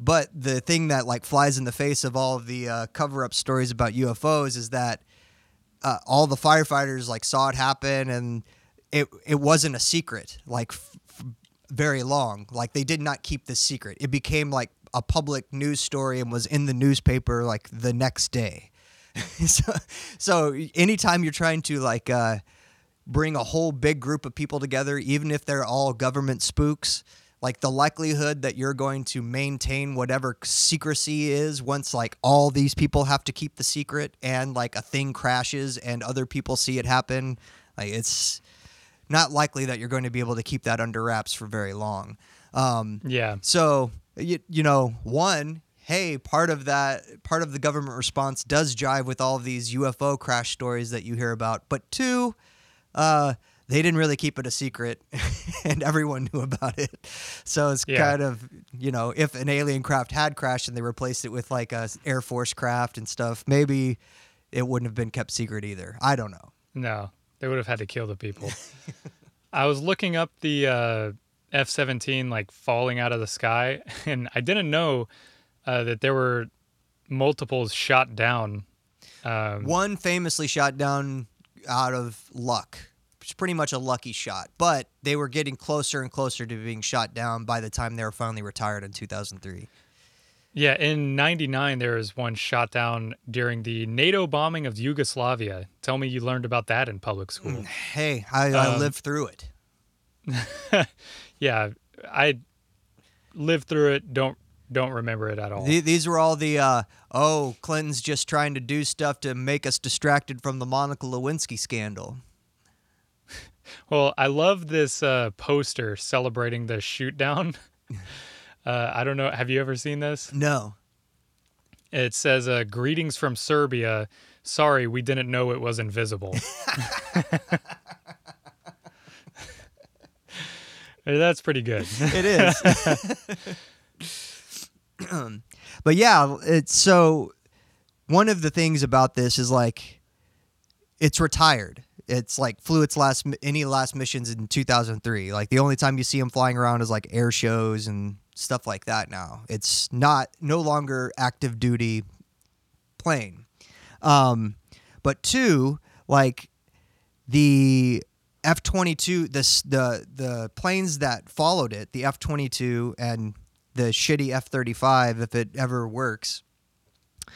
But the thing that like flies in the face of all of the uh, cover up stories about UFOs is that uh, all the firefighters like saw it happen and it it wasn't a secret like f- f- very long. Like they did not keep this secret. It became like a public news story and was in the newspaper like the next day. so, so anytime you're trying to like uh, bring a whole big group of people together, even if they're all government spooks, like the likelihood that you're going to maintain whatever secrecy is once like all these people have to keep the secret and like a thing crashes and other people see it happen, like it's not likely that you're going to be able to keep that under wraps for very long. Um, Yeah. so you, you know, one, hey, part of that part of the government response does jive with all of these UFO crash stories that you hear about. But two, uh, they didn't really keep it a secret, and everyone knew about it. So it's Yeah. kind of you know, if an alien craft had crashed and they replaced it with like a Air Force craft and stuff, maybe it wouldn't have been kept secret either. I don't know. No, they would have had to kill the people. I was looking up the uh, F 17 like falling out of the sky, and I didn't know uh, that there were multiples shot down. Um, One famously shot down out of luck. It's pretty much a lucky shot, but they were getting closer and closer to being shot down by the time they were finally retired in 2003. yeah, in 99, there was one shot down during the NATO bombing of Yugoslavia. Tell me you learned about that in public school. Hey, I, I Um, lived through it. yeah, I lived through it. Don't don't remember it at all. The- These were all the uh, oh, Clinton's just trying to do stuff to make us distracted from the Monica Lewinsky scandal. Well, I love this uh, poster celebrating the shoot down. uh, I don't know. Have you ever seen this? No, It says, uh, "Greetings from Serbia. Sorry, we didn't know it was invisible." That's pretty good. it is. But yeah, it's so one of the things about this is like it's retired. It's like flew its last any last missions in 2003. Like the only time you see them flying around is like air shows and stuff like that now. It's not no longer active duty plane. Um but two, like the F twenty two, this the the planes that followed it, the F twenty two and the shitty F thirty five, if it ever works,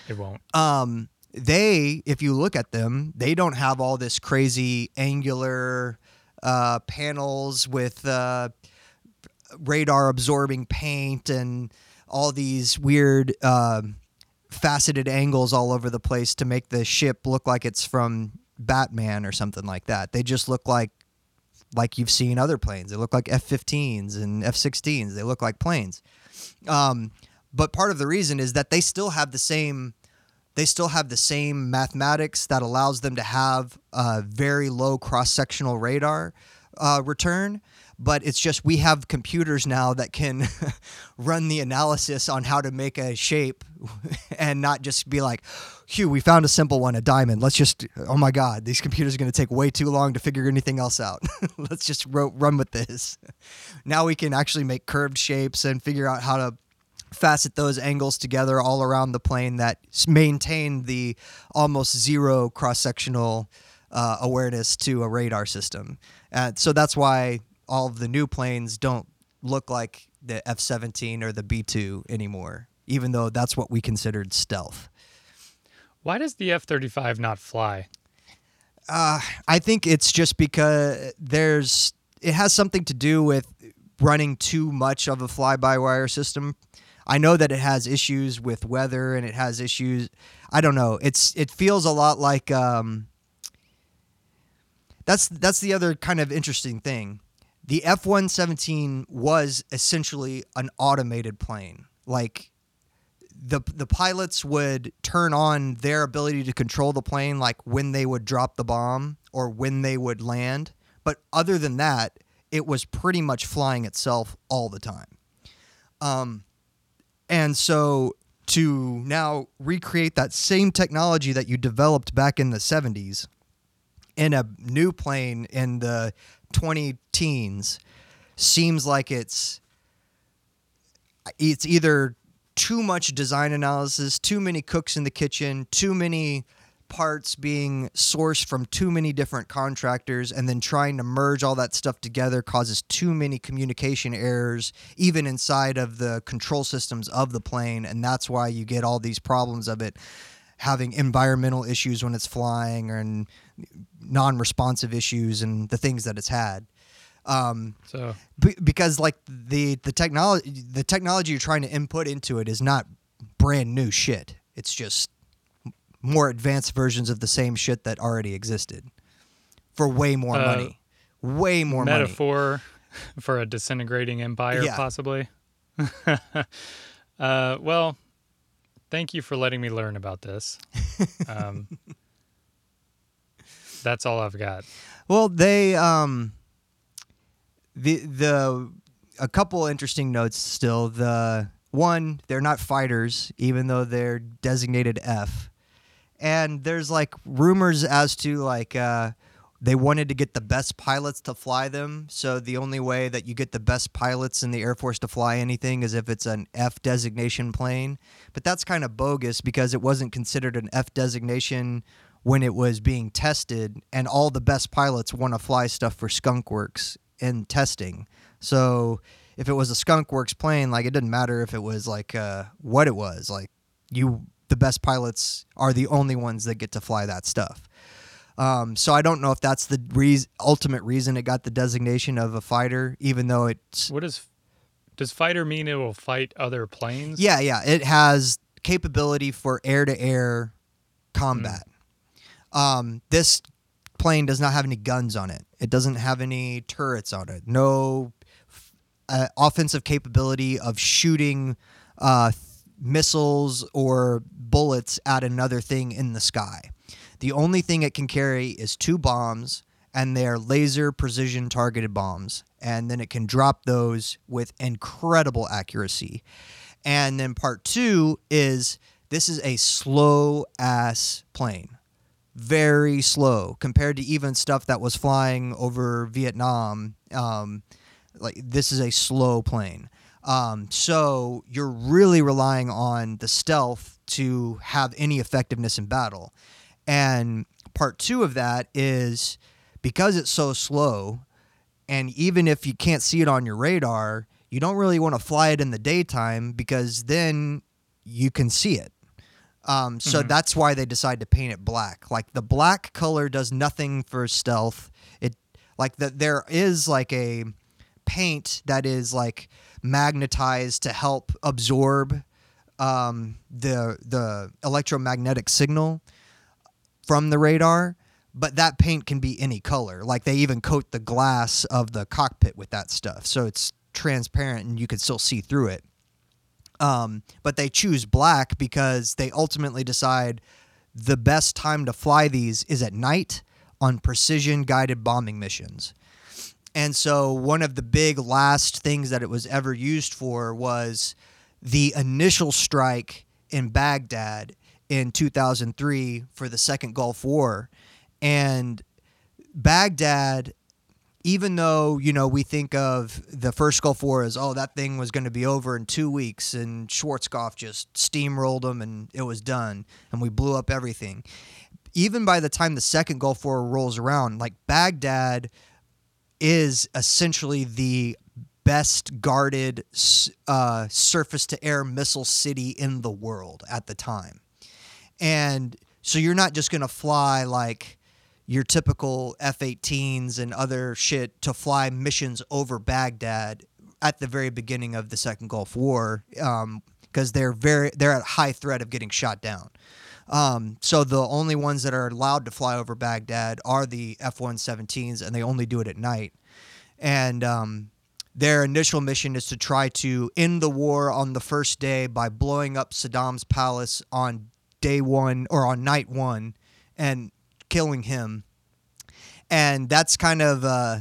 It won't. um, they, if you look at them, they don't have all this crazy angular uh, panels with uh, radar absorbing paint and all these weird um faceted angles all over the place to make the ship look like it's from Batman or something like that. They just look like like you've seen other planes. They look like F-15s and F-16s. They look like planes. Um, but part of the reason is that they still have the same they still have the same mathematics that allows them to have a very low cross-sectional radar uh, return but it's just we have computers now that can run the analysis on how to make a shape and not just be like Hugh, we found a simple one, a diamond. Let's just, oh my God, these computers are going to take way too long to figure anything else out. Let's just ro- run with this. Now we can actually make curved shapes and figure out how to facet those angles together all around the plane that maintain the almost zero cross sectional uh, awareness to a radar system. Uh, so that's why all of the new planes don't look like the F 17 or the B 2 anymore, even though that's what we considered stealth. Why does the F 35 not fly? Uh, I think it's just because there's it has something to do with running too much of a fly-by-wire system. I know that it has issues with weather and it has issues. I don't know. It's it feels a lot like um, that's that's the other kind of interesting thing. The F one seventeen was essentially an automated plane. Like the the pilots would turn on their ability to control the plane like when they would drop the bomb or when they would land but other than that it was pretty much flying itself all the time um And so to now recreate that same technology that you developed back in the 70s in a new plane in the 20 teens seems like it's it's either too much design analysis, too many cooks in the kitchen, too many parts being sourced from too many different contractors and then trying to merge all that stuff together causes too many communication errors even inside of the control systems of the plane and that's why you get all these problems of it having environmental issues when it's flying and non-responsive issues and the things that it's had um, So be- because like the the technology the technology you're trying to input into it is not brand new shit. It's just more advanced versions of the same shit that already existed for way more Uh, money. Way more money. metaphor for a disintegrating empire, Yeah. possibly. uh, well, thank you for letting me learn about this. Um, that's all I've got. Well, they um the the a couple interesting notes still. The one, they're not fighters, even though they're designated F. And there's like rumors as to like uh they wanted to get the best pilots to fly them. So the only way that you get the best pilots in the Air Force to fly anything is if it's an F designation plane. But that's kind of bogus because it wasn't considered an F designation when it was being tested, and all the best pilots want to fly stuff for Skunk Works in testing. So if it was a Skunk Works plane, like it didn't matter if it was like uh, what it was. Like you, the best pilots are the only ones that get to fly that stuff. Um, so I don't know if that's the reas ultimate reason it got the designation of a fighter, even though it's What does does fighter mean? It will fight other planes? yeah, yeah, it has capability for air to air combat. Um, this plane does not have any guns on it. It doesn't have any turrets on it. No uh, offensive capability of shooting uh, th- missiles or bullets at another thing in the sky. The only thing it can carry is two bombs, and they are laser precision targeted bombs. And then it can drop those with incredible accuracy. And then part two is this is a slow ass plane. Very slow compared to even stuff that was flying over Vietnam. Um, like this is a slow plane. Um, so you're really relying on the stealth to have any effectiveness in battle. And part two of that is because it's so slow, and even if you can't see it on your radar, you don't really want to fly it in the daytime because then you can see it. Um, so that's why they decide to paint it black. Like the black color does nothing for stealth. It like that there is like a paint that is like magnetized to help absorb um, the the electromagnetic signal from the radar, but that paint can be any color. Like they even coat the glass of the cockpit with that stuff, so it's transparent and you can still see through it. Um, but they choose black because they ultimately decide the best time to fly these is at night on precision guided bombing missions. And so one of the big last things that it was ever used for was the initial strike in Baghdad in 2003 for the Second Gulf War. And Baghdad, even though, you know, we think of the first Gulf War as, oh, that thing was going to be over in two weeks and Schwarzkopf just steamrolled them and it was done and we blew up everything. Even by the time the second Gulf War rolls around, like Baghdad is essentially the best guarded uh, surface to air missile city in the world at the time. And so you're not just going to fly like your typical F 18s and other shit to fly missions over Baghdad at the very beginning of the Second Gulf War because they're very they're at high threat of getting shot down. Um, so the only ones that are allowed to fly over Baghdad are the F-117s, and they only do it at night. And um, their initial mission is to try to end the war on the first day by blowing up Saddam's palace on day one or on night one and killing him. And that's kind of uh,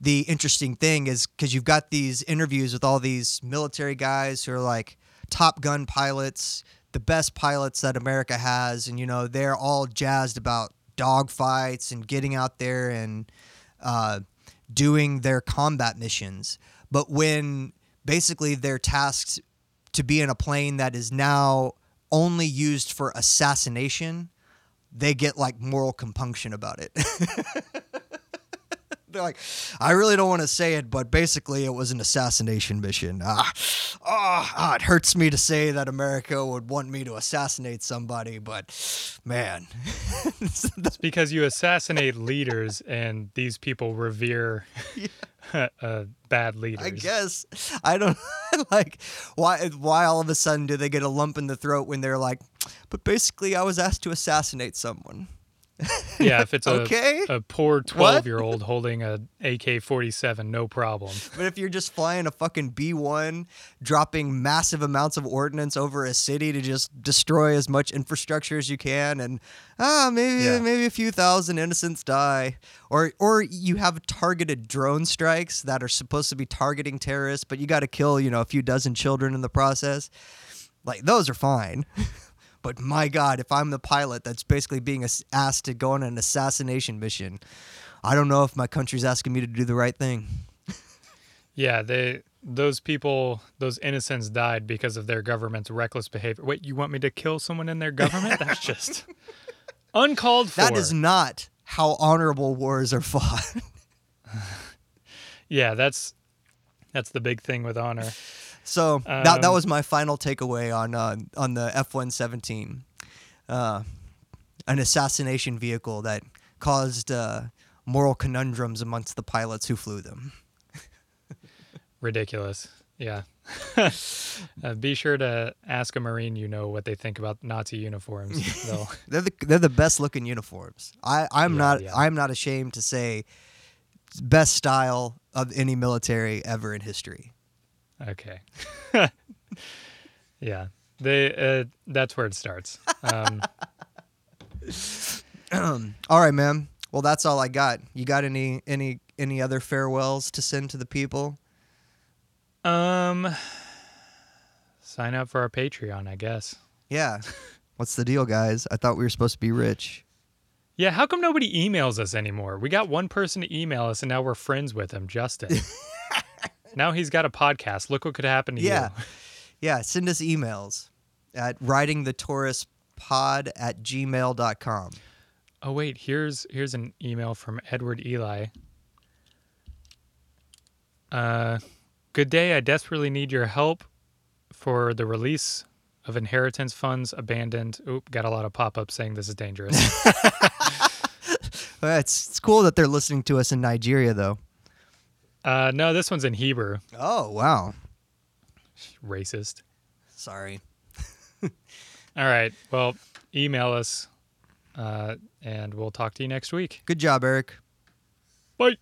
the interesting thing is because you've got these interviews with all these military guys who are like, Top Gun pilots, the best pilots that America has, and you know they're all jazzed about dogfights and getting out there and uh, doing their combat missions. But when basically they're tasked to be in a plane that is now only used for assassination, they get like moral compunction about it. They're like, I really don't want to say it, but basically it was an assassination mission. Ah, ah, ah, it hurts me to say that America would want me to assassinate somebody, but man, It's because you assassinate leaders, and these people revere uh, bad leaders. I guess I don't like why. Why all of a sudden do they get a lump in the throat when they're like, but basically I was asked to assassinate someone. Yeah, if it's a, Okay. a poor 12 year old holding a AK 47, no problem. But if you're just flying a fucking B 1, dropping massive amounts of ordnance over a city to just destroy as much infrastructure as you can, and ah, maybe Yeah. maybe a few thousand innocents die, or or you have targeted drone strikes that are supposed to be targeting terrorists, but you got to kill you know a few dozen children in the process. Like those are fine. But my God, if I'm the pilot that's basically being asked to go on an assassination mission, I don't know if my country's asking me to do the right thing. Yeah, they those people, those innocents died because of their government's reckless behavior. Wait, you want me to kill someone in their government? That's just uncalled for. That is not how honorable wars are fought. yeah, that's that's the big thing with honor. So that, that Um, was my final takeaway on uh, on the F one seventeen, uh, an assassination vehicle that caused uh, moral conundrums amongst the pilots who flew them. Ridiculous. Yeah. uh, be sure to ask a Marine you know what they think about Nazi uniforms. They're the they're the best looking uniforms. I I'm Yeah, not yeah. I'm not ashamed to say best style of any military ever in history. Okay. yeah. They uh, that's where it starts. Um, All right, man. Well, that's all I got. You got any any any other farewells to send to the people? um sign up for our Patreon, I guess. Yeah. What's the deal, guys? I thought we were supposed to be rich. Yeah, how come nobody emails us anymore? We got one person to email us and now we're friends with him, Justin. now he's got a podcast. Look what could happen to Yeah. you. Yeah, send us emails at ridingthetouristpod at gmail.com. Oh wait, here's here's an email from Edward Eli. Uh, good day. I desperately need your help for the release of inheritance funds abandoned. Oop, got a lot of pop-ups saying this is dangerous. It's, it's cool that they're listening to us in Nigeria, though. Uh, no, this one's in Hebrew. Oh, wow. Racist. Sorry. All right. Well, email us, uh, and we'll talk to you next week. Good job, Eric. Bye.